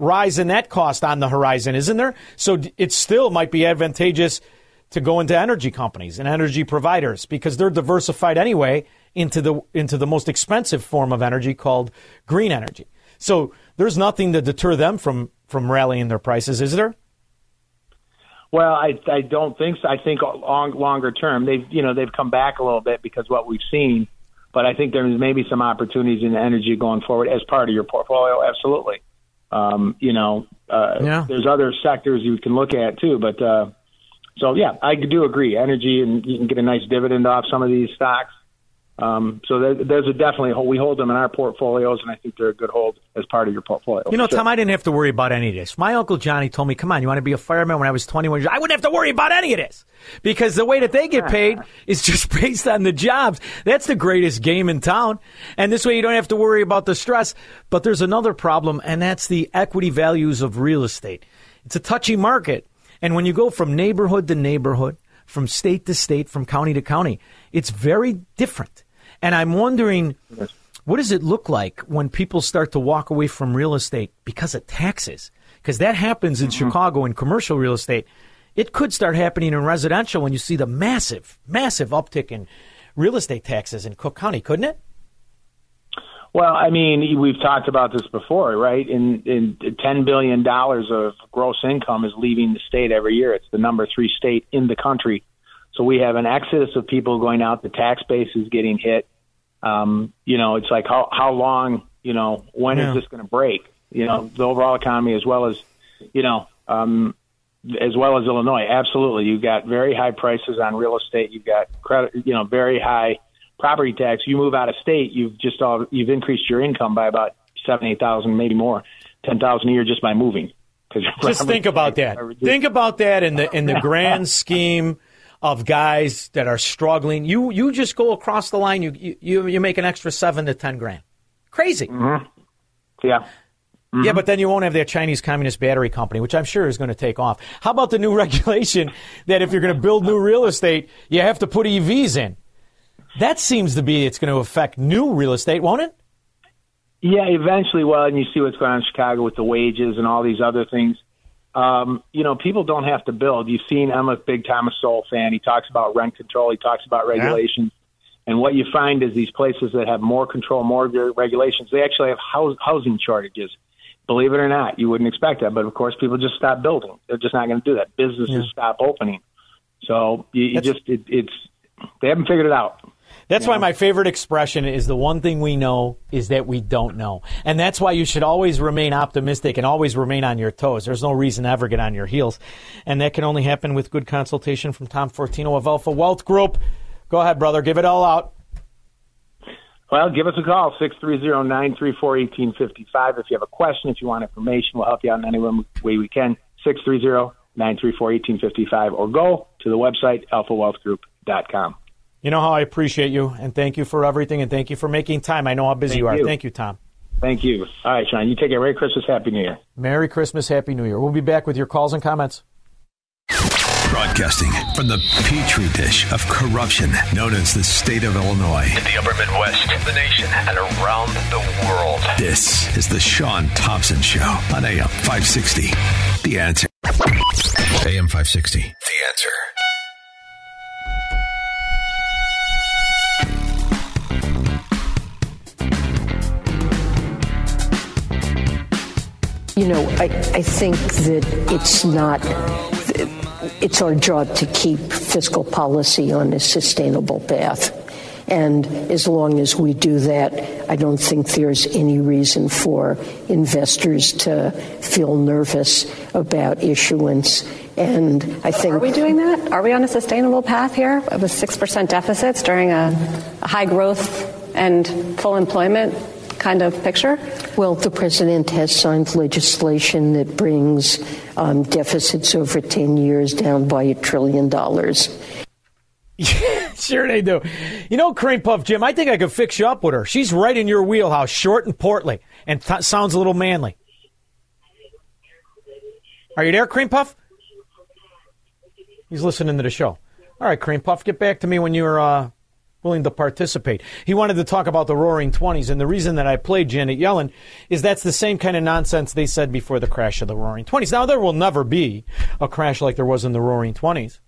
rise in that cost on the horizon, isn't there? So it still might be advantageous to go into energy companies and energy providers because they're diversified anyway into the into the most expensive form of energy called green energy. So there's nothing to deter them from from rallying their prices, is there? Well, I I don't think so. I think long, longer term they've you know they've come back a little bit because what we've seen, but I think there's maybe some opportunities in energy going forward as part of your portfolio. Absolutely, um, you know, uh, Yeah. there's other sectors you can look at too. But uh, so yeah, I do agree. Energy and you can get a nice dividend off some of these stocks. Um, so there, there's a definitely we hold them in our portfolios, and I think they're a good hold as part of your portfolio. You know, Sure. Tom, I didn't have to worry about any of this. My uncle Johnny told me, "Come on, you want to be a fireman?" When I was 21 years, I wouldn't have to worry about any of this because the way that they get paid is just based on the jobs. That's the greatest game in town, and this way you don't have to worry about the stress. But there's another problem, and that's the equity values of real estate. It's a touchy market, and when you go from neighborhood to neighborhood, from state to state, from county to county, it's very different. And I'm wondering. What does it look like when people start to walk away from real estate because of taxes? Because that happens in mm-hmm. Chicago in commercial real estate. It could start happening in residential when you see the massive, massive uptick in real estate taxes in Cook County, couldn't it? Well, I mean, we've talked about this before, right? In in ten billion dollars of gross income is leaving the state every year. It's the number three state in the country. So we have an exodus of people going out. The tax base is getting hit. Um, you know, it's like how how long? You know, when is Yeah. this going to break? You know, the overall economy as well as, you know, um, as well as Illinois. Absolutely, you've got very high prices on real estate. You've got credit, you know, very high property tax. You move out of state, you've just all you've increased your income by about seven, eight thousand, maybe more, ten thousand a year just by moving. Just think about that. Think about that in the in the grand scheme of guys that are struggling. You you just go across the line. You you you make an extra seven to ten grand. Crazy. Mm-hmm. Yeah. Yeah, but then you won't have that Chinese Communist battery company, which I'm sure is going to take off. How about the new regulation that if you're going to build new real estate, you have to put EVs in? That seems to be it's going to affect new real estate, won't it? Yeah, eventually. Well, and you see what's going on in Chicago with the wages and all these other things. Um, you know, people don't have to build. You've seen I'm a big Thomas Sowell fan. He talks about rent control. He talks about regulations. And what you find is these places that have more control, more regulations, they actually have house, housing shortages. Believe it or not, you wouldn't expect that, but of course, people just stop building. They're just not going to do that. Businesses Yeah. stop opening. So you, you just it, it's they haven't figured it out. That's why my favorite expression is the one thing we know is that we don't know. And that's why you should always remain optimistic and always remain on your toes. There's no reason to ever get on your heels. And that can only happen with good consultation from Tom Fortino of Alpha Wealth Group. Go ahead, brother. Give it all out. Well, give us a call, 630-934-1855. If you have a question, if you want information, we'll help you out in any way we can, 630-934-1855, or go to the website, alphawealthgroup.com. You know how I appreciate you, and thank you for everything, and thank you for making time. I know how busy Thank you are. you. Thank you, Tom. Thank you. All right, Shaun, you take care. Merry Christmas, Happy New Year. Merry Christmas, Happy New Year. We'll be back with your calls and comments. Broadcasting from the petri dish of corruption known as the state of Illinois. In the upper Midwest, the nation, and around the world. This is the Shaun Thompson Show on AM 560. The answer. AM 560. The answer. You know, I, I think that it's not, it's our job to keep fiscal policy on a sustainable path. And as long as we do that, I don't think there's any reason for investors to feel nervous about issuance. And I think. Are we doing that? Are we on a sustainable path here with 6% deficits during a, a high growth and full employment kind of picture? Well, the president has signed legislation that brings um, deficits over 10 years down by a trillion dollars. sure they do. You know, Cream Puff Jim, I think I could fix you up with her. She's right in your wheelhouse, short and portly, and th- sounds a little manly. Are you there, Cream Puff? He's listening to the show. All right, Cream Puff, get back to me when you're uh, willing to participate. He wanted to talk about the Roaring Twenties, and the reason that I played Janet Yellen is that's the same kind of nonsense they said before the crash of the Roaring Twenties. Now there will never be a crash like there was in the Roaring Twenties.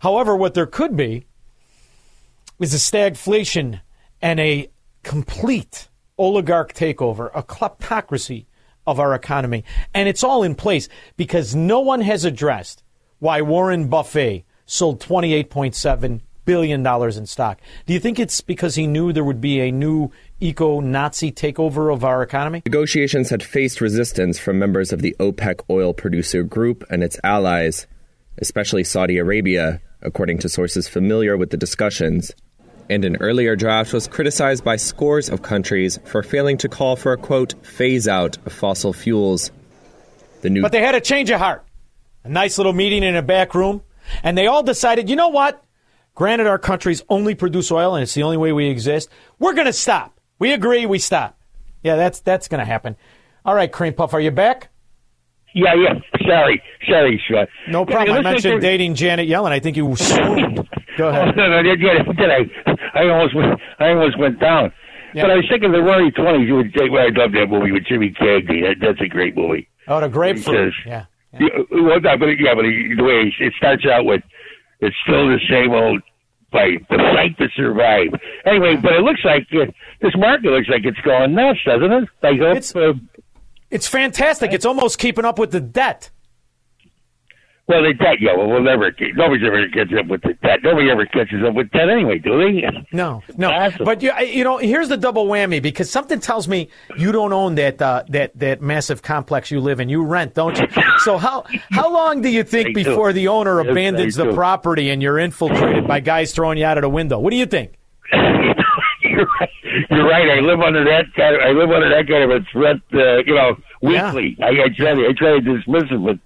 However, what there could be is a stagflation and a complete oligarch takeover, a kleptocracy of our economy. And it's all in place because no one has addressed why Warren Buffett sold $28.7 billion dollars in stock. Do you think it's because he knew there would be a new eco Nazi takeover of our economy? Negotiations had faced resistance from members of the OPEC oil producer group and its allies, especially Saudi Arabia, according to sources familiar with the discussions. And an earlier draft was criticized by scores of countries for failing to call for a quote phase out of fossil fuels. The new But they had a change of heart. A nice little meeting in a back room, and they all decided, you know what? Granted, our countries only produce oil, and it's the only way we exist. We're going to stop. We agree. We stop. Yeah, that's that's going to happen. All right, Cream Puff, are you back? Yeah, yeah. Sorry, sorry, Shaun. No problem. I mentioned to- dating Janet Yellen. I think you swooned. Go ahead. Oh, no, no, did, did, I? I almost went. I almost went down. But I was thinking the Roaring Twenties. You would say, "Well, I love that movie with Jimmy Cagney. That, that's a great movie." Oh, the grapefruit. Because- Yeah. Yeah, well, no, but yeah, but the way it starts out with, it's still the same old fight, the fight to survive. Anyway, but it looks like uh, this market looks like it's going nuts, doesn't it? Hope. It's, uh, it's fantastic. It's almost keeping up with the debt. Well, they debt yeah, well, never. Nobody's ever catches up with the. Nobody ever catches up with debt anyway, do they? No, no. But you, you know, here's the double whammy because something tells me you don't own that uh, that that massive complex you live in. You rent, don't you? So how how long do you think do. before the owner Yes, abandons the do. property and you're infiltrated by guys throwing you out of the window? What do you think? You're right. You're right. I live under that kind of. I live under that kind of a threat. Uh, you know, weekly. I, I try to. I try to dismiss it, but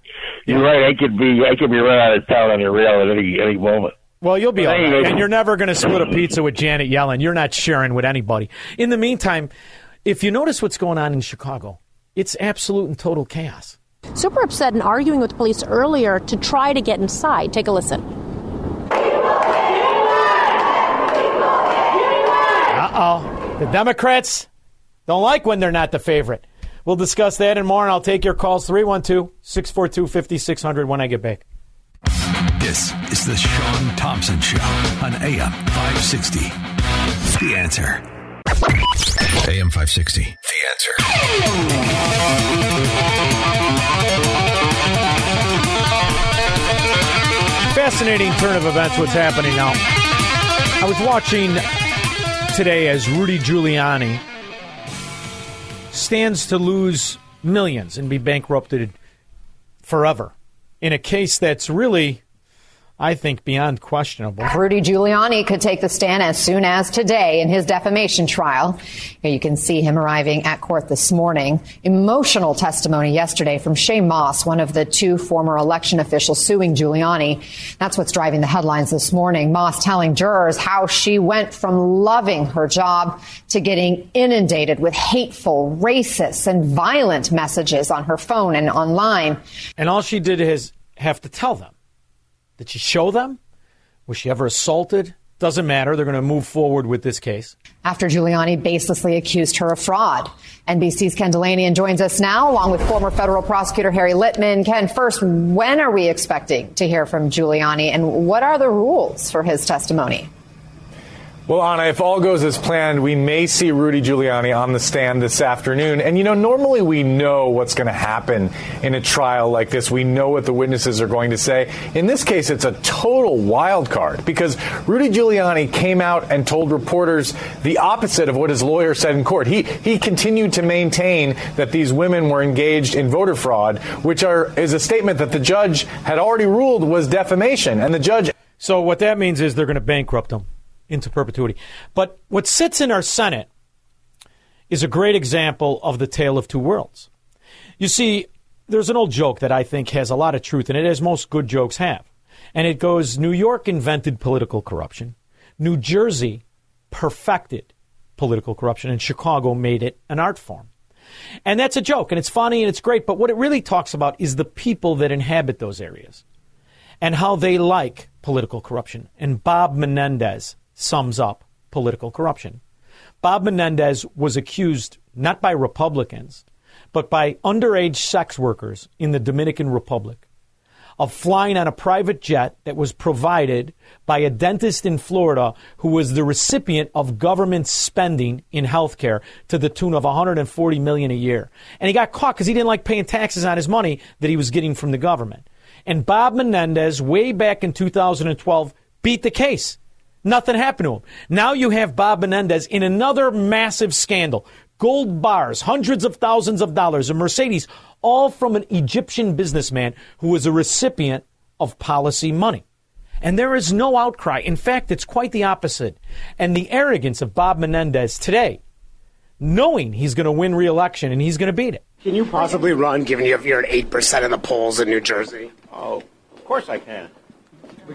you're right. I could be. I could be run out of town on a rail at any any moment. Well, you'll be Well, all there you right. go. And you're never going to split a pizza with Janet Yellen. You're not sharing with anybody. In the meantime, if you notice what's going on in Chicago, it's absolute and total chaos. Super upset and arguing with police earlier to try to get inside. Take a listen. Uh oh. The Democrats don't like when they're not the favorite. We'll discuss that and more, and I'll take your calls 312 642 5600 when I get back. This is the Shaun Thompson Show on AM 560. The answer. AM 560. The answer. Fascinating turn of events, what's happening now. I was watching today as Rudy Giuliani stands to lose millions and be bankrupted forever. In a case that's really, I think, beyond questionable. Rudy Giuliani could take the stand as soon as today in his defamation trial. Here you can see him arriving at court this morning. Emotional testimony yesterday from Shaye Moss, one of the two former election officials suing Giuliani. That's what's driving the headlines this morning. Moss telling jurors how she went from loving her job to getting inundated with hateful, racist, and violent messages on her phone and online. And all she did is have to tell them. Did she show them? Was she ever assaulted? Doesn't matter. They're going to move forward with this case. after Giuliani baselessly accused her of fraud. NBC's Ken Dilanian joins us now, along with former federal prosecutor Harry Litman. Ken, first, when are we expecting to hear from Giuliani, and what are the rules for his testimony? Well, Anna, if all goes as planned, we may see Rudy Giuliani on the stand this afternoon. And you know, normally we know what's going to happen in a trial like this. We know what the witnesses are going to say. In this case, it's a total wild card because Rudy Giuliani came out and told reporters the opposite of what his lawyer said in court. He he continued to maintain that these women were engaged in voter fraud, which are is a statement that the judge had already ruled was defamation. And the judge So what that means is they're going to bankrupt them into perpetuity. But what sits in our Senate is a great example of the tale of two worlds. You see, there's an old joke that I think has a lot of truth in it, as most good jokes have. And it goes New York invented political corruption, New Jersey perfected political corruption, and Chicago made it an art form. And that's a joke, and it's funny and it's great, but what it really talks about is the people that inhabit those areas and how they like political corruption. And Bob Menendez sums up political corruption. Bob Menendez was accused not by Republicans, but by underage sex workers in the Dominican Republic of flying on a private jet that was provided by a dentist in Florida who was the recipient of government spending in healthcare to the tune of 140 million a year. And he got caught because he didn't like paying taxes on his money that he was getting from the government. And Bob Menendez, way back in 2012, beat the case. Nothing happened to him. Now you have Bob Menendez in another massive scandal. Gold bars, hundreds of thousands of dollars, a Mercedes, all from an Egyptian businessman who was a recipient of policy money. And there is no outcry. In fact, it's quite the opposite. And the arrogance of Bob Menendez today, knowing he's going to win re-election and he's going to beat it. Can you possibly run, given you- you're at 8% in the polls in New Jersey? Oh, of course I can.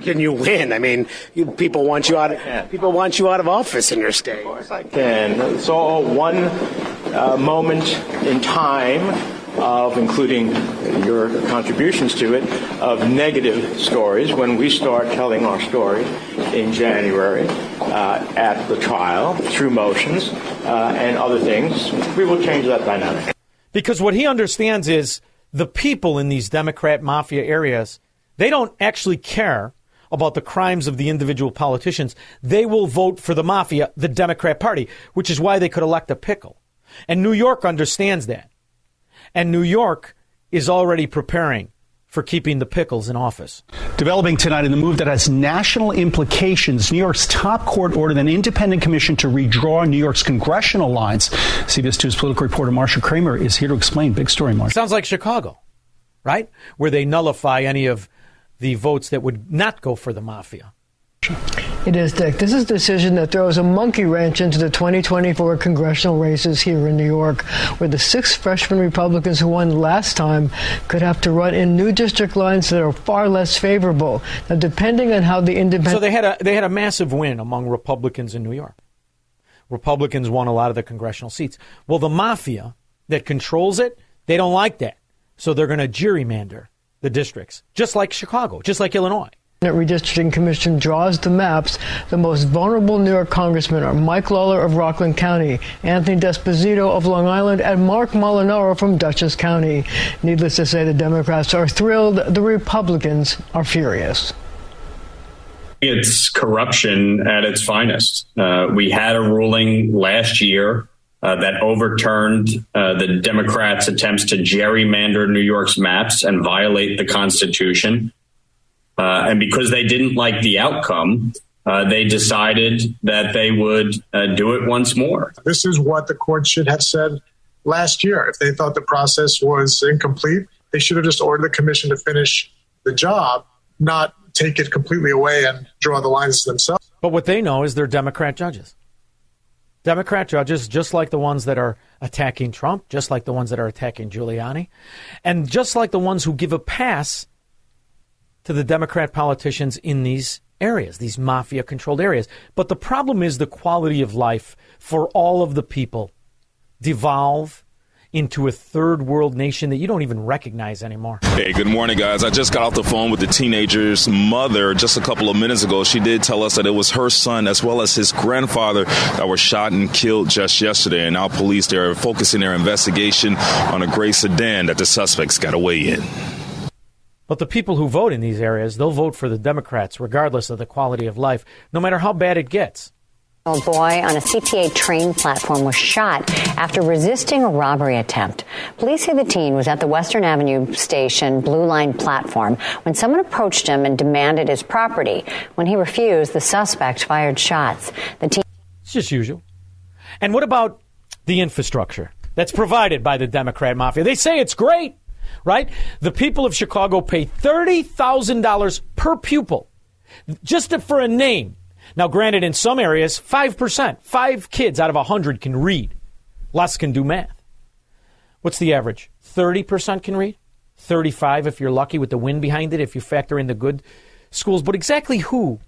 Can you win? I mean, you, people want you out. Of, people want you out of office in your state. Of course I can. It's all one uh, moment in time of including your contributions to it of negative stories when we start telling our story in January uh, at the trial through motions uh, and other things. We will change that dynamic. Because what he understands is the people in these Democrat mafia areas, they don't actually care about the crimes of the individual politicians. They will vote for the mafia, the Democrat Party, which is why they could elect a pickle. And New York understands that. And New York is already preparing for keeping the pickles in office. Developing tonight in the move that has national implications, New York's top court ordered an independent commission to redraw New York's congressional lines. CBS 2's political reporter Marcia Kramer is here to explain. Big story, Marsha. Sounds like Chicago, right? Where they nullify any of the votes that would not go for the mafia. It is, Dick. This is a decision that throws a monkey wrench into the 2024 congressional races here in New York, where the six freshman Republicans who won last time could have to run in new district lines that are far less favorable. Now, depending on how the independent. So they had a they had a massive win among Republicans in New York. Republicans won a lot of the congressional seats. Well, the mafia that controls it, they don't like that. So they're going to gerrymander the districts, just like Chicago, just like Illinois. The Redistricting Commission draws the maps. The most vulnerable New York congressmen are Mike Lawler of Rockland County, Anthony D'Esposito of Long Island, and Marc Molinaro from Dutchess County. Needless to say, the Democrats are thrilled. The Republicans are furious. It's corruption at its finest. Uh, we had a ruling last year uh, that overturned uh, the Democrats' attempts to gerrymander New York's maps and violate the Constitution. Uh, and because they didn't like the outcome, uh, they decided that they would uh, do it once more. This is what the court should have said last year. If they thought the process was incomplete, they should have just ordered the commission to finish the job, not take it completely away and draw the lines themselves. But what they know is they're Democrat judges. Democrat judges, just like the ones that are attacking Trump, just like the ones that are attacking Giuliani, and just like the ones who give a pass to the Democrat politicians in these areas, these mafia controlled areas. But the problem is the quality of life for all of the people devolve into a third world nation that you don't even recognize anymore. Hey, good morning, guys. I just got off the phone with the teenager's mother just a couple of minutes ago. She did tell us that it was her son as well as his grandfather that were shot and killed just yesterday. And now police they are focusing their investigation on a gray sedan that the suspects got away in. But the people who vote in these areas, they'll vote for the Democrats regardless of the quality of life, no matter how bad it gets. A boy on a CTA train platform was shot after resisting a robbery attempt. Police say the teen was at the Western Avenue Station Blue Line platform when someone approached him and demanded his property. When he refused, the suspect fired shots. The teen. It's just usual. And what about the infrastructure that's provided by the Democrat mafia? They say it's great, right? The people of Chicago pay $30,000 per pupil just for a name now, granted, in some areas, 5%, five kids out of 100 can read. Less can do math. What's the average? 30% can read? 35 if you're lucky with the wind behind it, if you factor in the good schools. But exactly who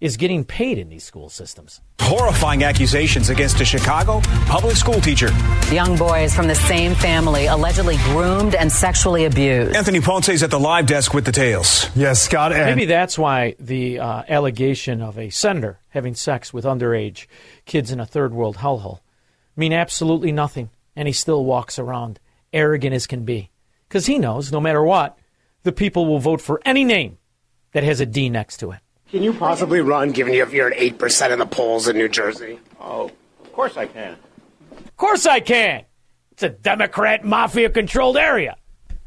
is getting paid in these school systems? Horrifying accusations against a Chicago public school teacher. Young boys from the same family allegedly groomed and sexually abused. Anthony Ponce is at the live desk with details. Yes, Scott. And- Maybe that's why the uh, allegation of a senator having sex with underage kids in a third world hellhole mean absolutely nothing, and he still walks around arrogant as can be, because he knows no matter what, the people will vote for any name that has a D next to it. Can you possibly run, given you're at eight percent in the polls in New Jersey? Oh, of course I can. Of course I can. It's a Democrat mafia controlled area.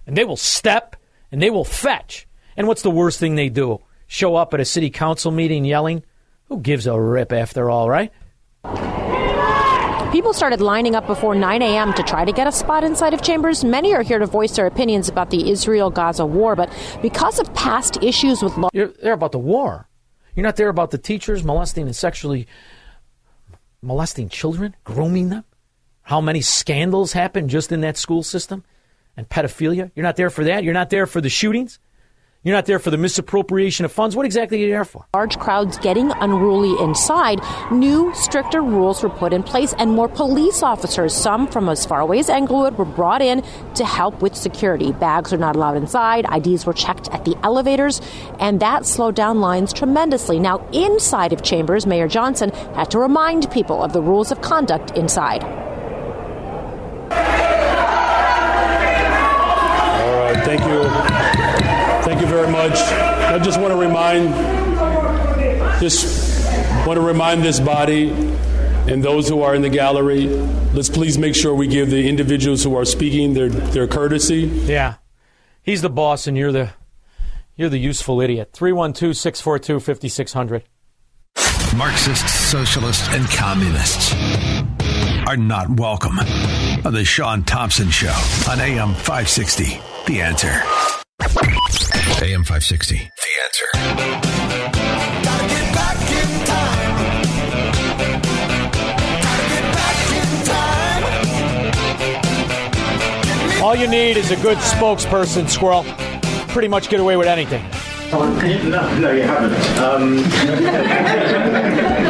And they will step and they will fetch. And what's the worst thing they do? Show up at a city council meeting yelling? Who gives a rip after all, right? People started lining up before 9 a.m. to try to get a spot inside of chambers. Many are here to voice their opinions about the Israel Gaza war, but because of past issues with law. You're about the war. You're not there about the teachers molesting and sexually molesting children, grooming them. How many scandals happen just in that school system and pedophilia? You're not there for that. You're not there for the shootings. You're not there for the misappropriation of funds. What exactly are you there for? Large crowds getting unruly inside. New, stricter rules were put in place, and more police officers, some from as far away as Englewood, were brought in to help with security. Bags are not allowed inside. IDs were checked at the elevators, and that slowed down lines tremendously. Now, inside of Chambers, Mayor Johnson had to remind people of the rules of conduct inside. Thank you very much. I just want to remind just want to remind this body and those who are in the gallery, let's please make sure we give the individuals who are speaking their, their courtesy. Yeah. He's the boss and you're the you're the useful idiot. 312-642-5600. Marxists, socialists, and communists are not welcome on the Shaun Thompson Show on AM 560. The answer. AM 560, The Answer. All you need is a good spokesperson, Squirrel. Pretty much get away with anything. No, no, you haven't. Um,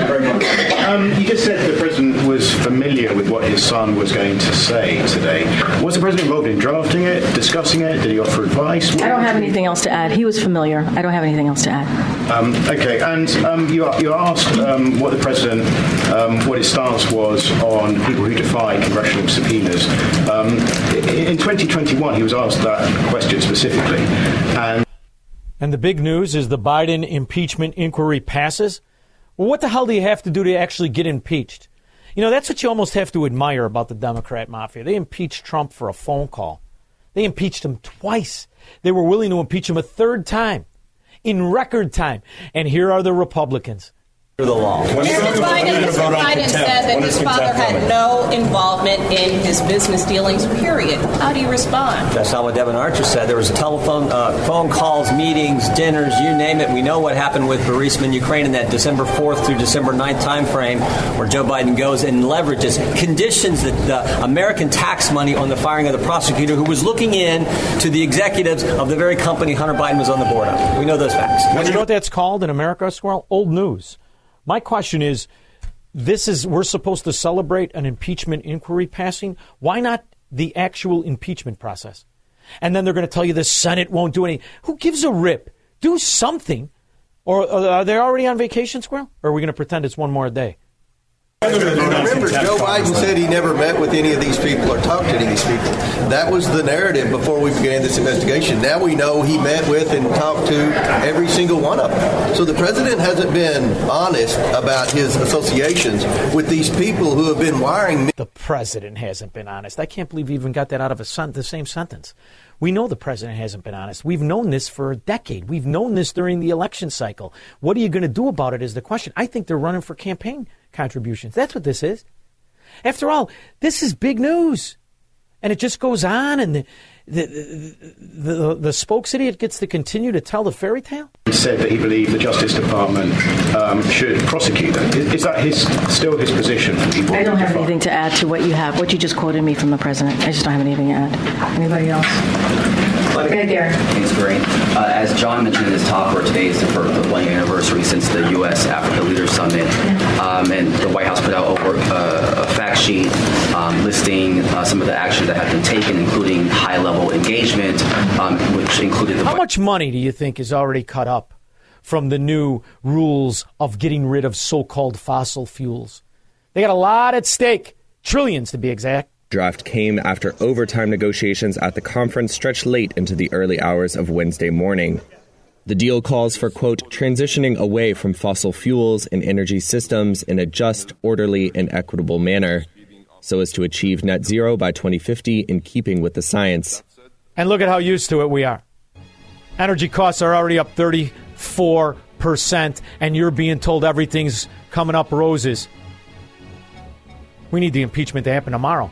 very much. Um, you just said the president was familiar with what his son was going to say today. Was the president involved in drafting it, discussing it? Did he offer advice? I don't have anything else to add. He was familiar. I don't have anything else to add. Um, okay, and um, you, you asked um, what the president, um, what his stance was on people who defy congressional subpoenas. Um, in 2021, he was asked that question specifically, and. And the big news is the Biden impeachment inquiry passes. Well, what the hell do you have to do to actually get impeached? You know, that's what you almost have to admire about the Democrat mafia. They impeached Trump for a phone call. They impeached him twice. They were willing to impeach him a third time in record time. And here are the Republicans the law. Mr. Biden, Mr. Biden said that his father had no involvement in his business dealings, period. How do you respond? That's not what Devon Archer said. There was a telephone, uh, phone calls, meetings, dinners, you name it. We know what happened with Burisma in Ukraine in that December 4th through December 9th timeframe where Joe Biden goes and leverages conditions that the American tax money on the firing of the prosecutor who was looking in to the executives of the very company Hunter Biden was on the board of. We know those facts. You know what that's called in America, Squirrel? Old news. My question is this is we're supposed to celebrate an impeachment inquiry passing. Why not the actual impeachment process? And then they're going to tell you the Senate won't do anything. Who gives a rip? Do something. Or uh, are they already on vacation, Squirrel? Or are we going to pretend it's one more day? Remember, Joe Biden said he never met with any of these people or talked to any of these people. That was the narrative before we began this investigation. Now we know he met with and talked to every single one of them. So the president hasn't been honest about his associations with these people who have been wiring. The president hasn't been honest. I can't believe he even got that out of a son- the same sentence. We know the president hasn't been honest. We've known this for a decade. We've known this during the election cycle. What are you going to do about it is the question. I think they're running for campaign contributions. That's what this is. After all, this is big news. And it just goes on, and the, the, the, the, the spokes idiot gets to continue to tell the fairy tale? He said that he believed the Justice Department um, should prosecute them. Is, is, that his still his position? I don't have anything to add to what you have, what you just quoted me from the president. I just don't have anything to add. Anybody else? Good, Gary. Thanks, great. Uh, as John mentioned in his talk, where today is the first the one anniversary since the U.S. Africa Leaders Summit, um, and the White House put out a, work, uh, a fact sheet um, listing uh, some of the actions that have been taken, including high-level engagement, um, which included the. How much money do you think is already cut up from the new rules of getting rid of so-called fossil fuels? They got a lot at stake, trillions to be exact. Draft came after overtime negotiations at the conference stretched late into the early hours of Wednesday morning. The deal calls for, quote, transitioning away from fossil fuels and energy systems in a just, orderly, and equitable manner so as to achieve net zero by 2050 in keeping with the science. And look at how used to it we are. Energy costs are already up 34%, and you're being told everything's coming up roses. We need the impeachment to happen tomorrow.